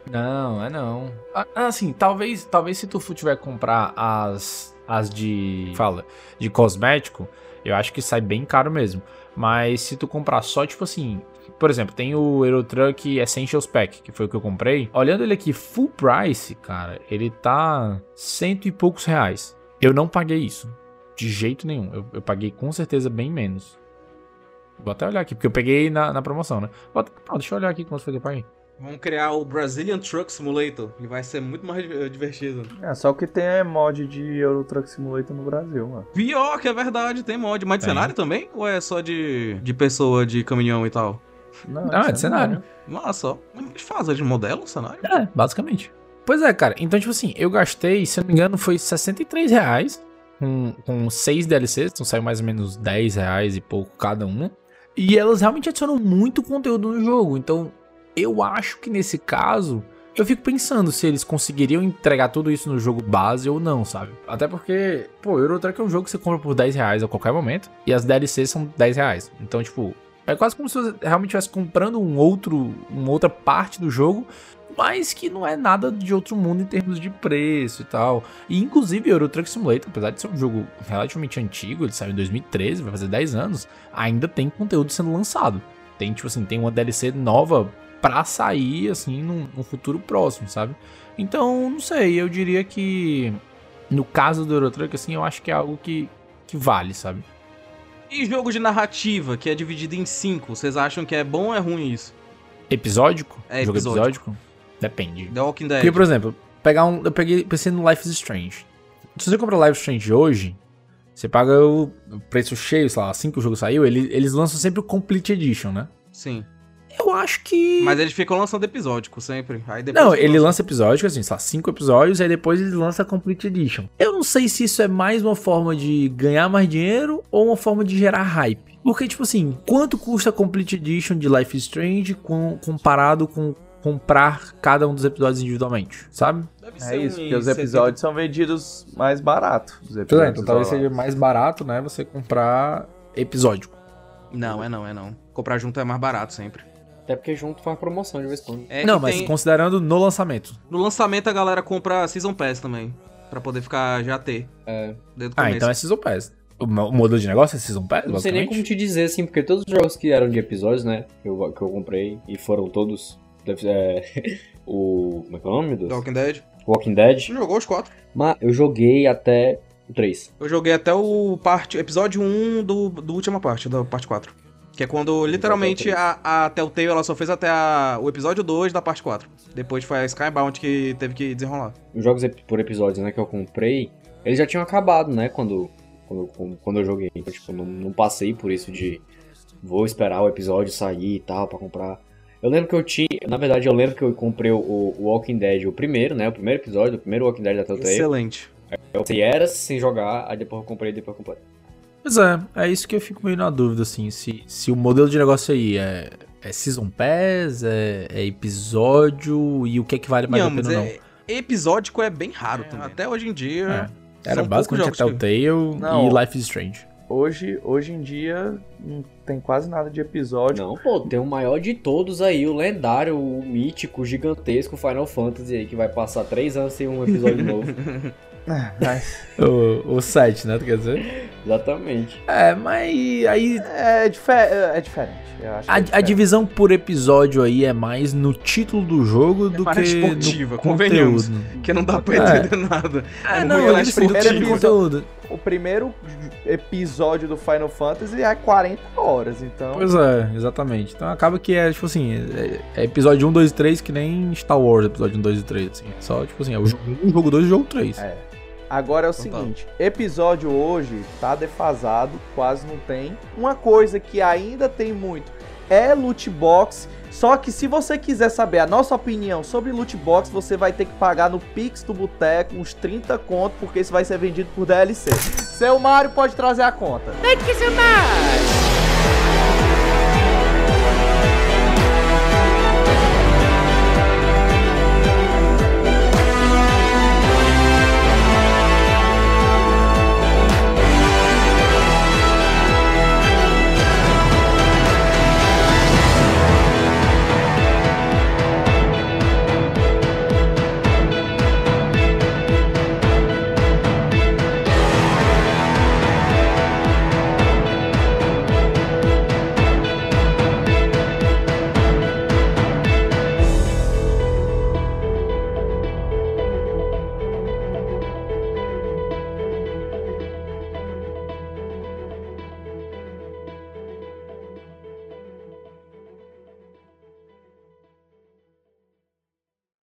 Não, é não. Ah, Assim, talvez, talvez se tu for tiver comprar as as de fala, de cosmético, eu acho que sai bem caro mesmo. Mas se tu comprar só tipo assim, por exemplo, tem o Euro Truck Essentials Pack, que foi o que eu comprei. Olhando ele aqui full price, cara, ele tá cento e poucos reais. Eu não paguei isso. De jeito nenhum. Eu, eu paguei com certeza bem menos. Vou até olhar aqui, porque eu peguei na, na promoção, né? Ah, deixa eu olhar aqui quanto foi que eu paguei. Vamos criar o Brazilian Truck Simulator. Ele vai ser muito mais eh, divertido. É, só o que tem é mod de Euro Truck Simulator no Brasil, mano. Pior que é verdade, tem mod. Mas de Tem. cenário também? Ou é só de, de pessoa de caminhão e tal? Não, Não, é de cenário. Nossa, só. Eles fazem de modelo o cenário? É, basicamente. Pois é, cara. Então, tipo assim, eu gastei, se eu não me engano, foi 63 reais com, com 6 DLCs. Então saiu mais ou menos 10 reais e pouco cada uma. E elas realmente adicionam muito conteúdo no jogo. Então, eu acho que nesse caso, eu fico pensando se eles conseguiriam entregar tudo isso no jogo base ou não, sabe? Até porque, pô, Euro Truck é um jogo que você compra por 10 reais a qualquer momento. E as DLCs são 10 reais. Então, tipo, é quase como se você realmente estivesse comprando um outro, uma outra parte do jogo mas que não é nada de outro mundo em termos de preço e tal. E inclusive Euro Truck Simulator, apesar de ser um jogo relativamente antigo, ele saiu em 2013, vai fazer 10 anos, ainda tem conteúdo sendo lançado. Tem, tipo assim, tem uma DLC nova pra sair, assim, num, num futuro próximo, sabe? Então, não sei, eu diria que no caso do Euro Truck, assim, eu acho que é algo que, que vale, sabe? E jogo de narrativa, que é dividido em cinco, vocês acham que é bom ou é ruim isso? Episódico? É, jogo episódico. episódico? Depende. The Walking Dead. Porque, por exemplo, pegar um. Eu peguei, pensei no Life is Strange. Se você comprar Life is Strange hoje, você paga o o preço cheio, sei lá, assim que o jogo saiu, ele- eles lançam sempre o Complete Edition, né? Sim. Eu acho que. Mas eles ficam lançando episódico sempre. Aí depois Não, ele lança episódico, assim, lá, cinco episódios, aí depois ele lança a Complete Edition. Eu não sei se isso é mais uma forma de ganhar mais dinheiro ou uma forma de gerar hype. Porque, tipo assim, quanto custa a Complete Edition de Life is Strange com- comparado com comprar cada um dos episódios individualmente, sabe? Deve É isso, porque os 70. episódios são vendidos mais barato. Os é, episódios então talvez seja mais barato, né, você comprar episódico. Não, é não, é não. Comprar junto é mais barato sempre. Até porque junto faz promoção de vez em quando. É não, mas tem- considerando no lançamento. No lançamento a galera compra Season Pass também. Pra poder ficar já ter. É. Ah, então é Season Pass. O, mo- o modelo de negócio é Season Pass, Não sei nem como te dizer, assim, porque todos os jogos que eram de episódios, né, que eu, que eu comprei, e foram todos. deve- É, o. Como é que é o nome, Deus? Walking Dead. Walking Dead. Jogou os quatro. Mas eu joguei até o 3. Eu joguei até o parte, episódio 1 do, do última parte, da parte 4. Que é quando literalmente a, a Telltale ela só fez até a- o episódio 2 da parte 4. Depois foi a Skybound que teve que desenrolar. Os jogos por episódios, né, que eu comprei, eles já tinham acabado, né, quando, quando, quando eu joguei. Então, tipo, não, não passei por isso de vou esperar o episódio sair e tal pra comprar. Eu lembro que eu tinha, na verdade, eu lembro que eu comprei o, o Walking Dead, o primeiro, né, o primeiro episódio, o primeiro Walking Dead da Telltale. Excelente. Eu sei era sem jogar, aí depois eu comprei, depois eu comprei. Pois é, é isso que eu fico meio na dúvida, assim, se, se o modelo de negócio aí é, é Season Pass, é, é episódio, e o que é que vale mais a Não, mas pena ou não. é, episódico é bem raro também. Até hoje em dia. Era são basicamente a Telltale Não. e Life is Strange. Hoje, hoje em dia, não tem quase nada de episódio. Não, pô, tem o maior de todos aí, o lendário, o mítico, o gigantesco Final Fantasy aí, que vai passar três anos sem um episódio novo. Mas O, o 7, né, tu quer dizer? Exatamente. É, mas aí é, dife é diferente. Eu acho que a, é a diferente. divisão por episódio aí é mais no título do jogo do mais que esportiva, no convenhamos. conteúdo. Que não dá pra É. entender nada. É, É não, disse do esportivo. conteúdo. O primeiro episódio do Final Fantasy é 40 40 horas, então. Pois é, exatamente. Então acaba que é, tipo assim, é, é episódio 1, 2 e 3 que nem Star Wars, episódio 1, 2 e 3, assim. Só, tipo assim, é o jogo 1, jogo 2 e jogo 3. É. Agora é o Então tá. seguinte, episódio hoje tá defasado, quase não tem. Uma coisa que ainda tem muito é loot box. Só que se você quiser saber a nossa opinião sobre loot box, você vai ter que pagar no Pix do Boteco uns 30 conto, porque isso vai ser vendido por DLC. Seu Mário pode trazer a conta. Tem que ser mais!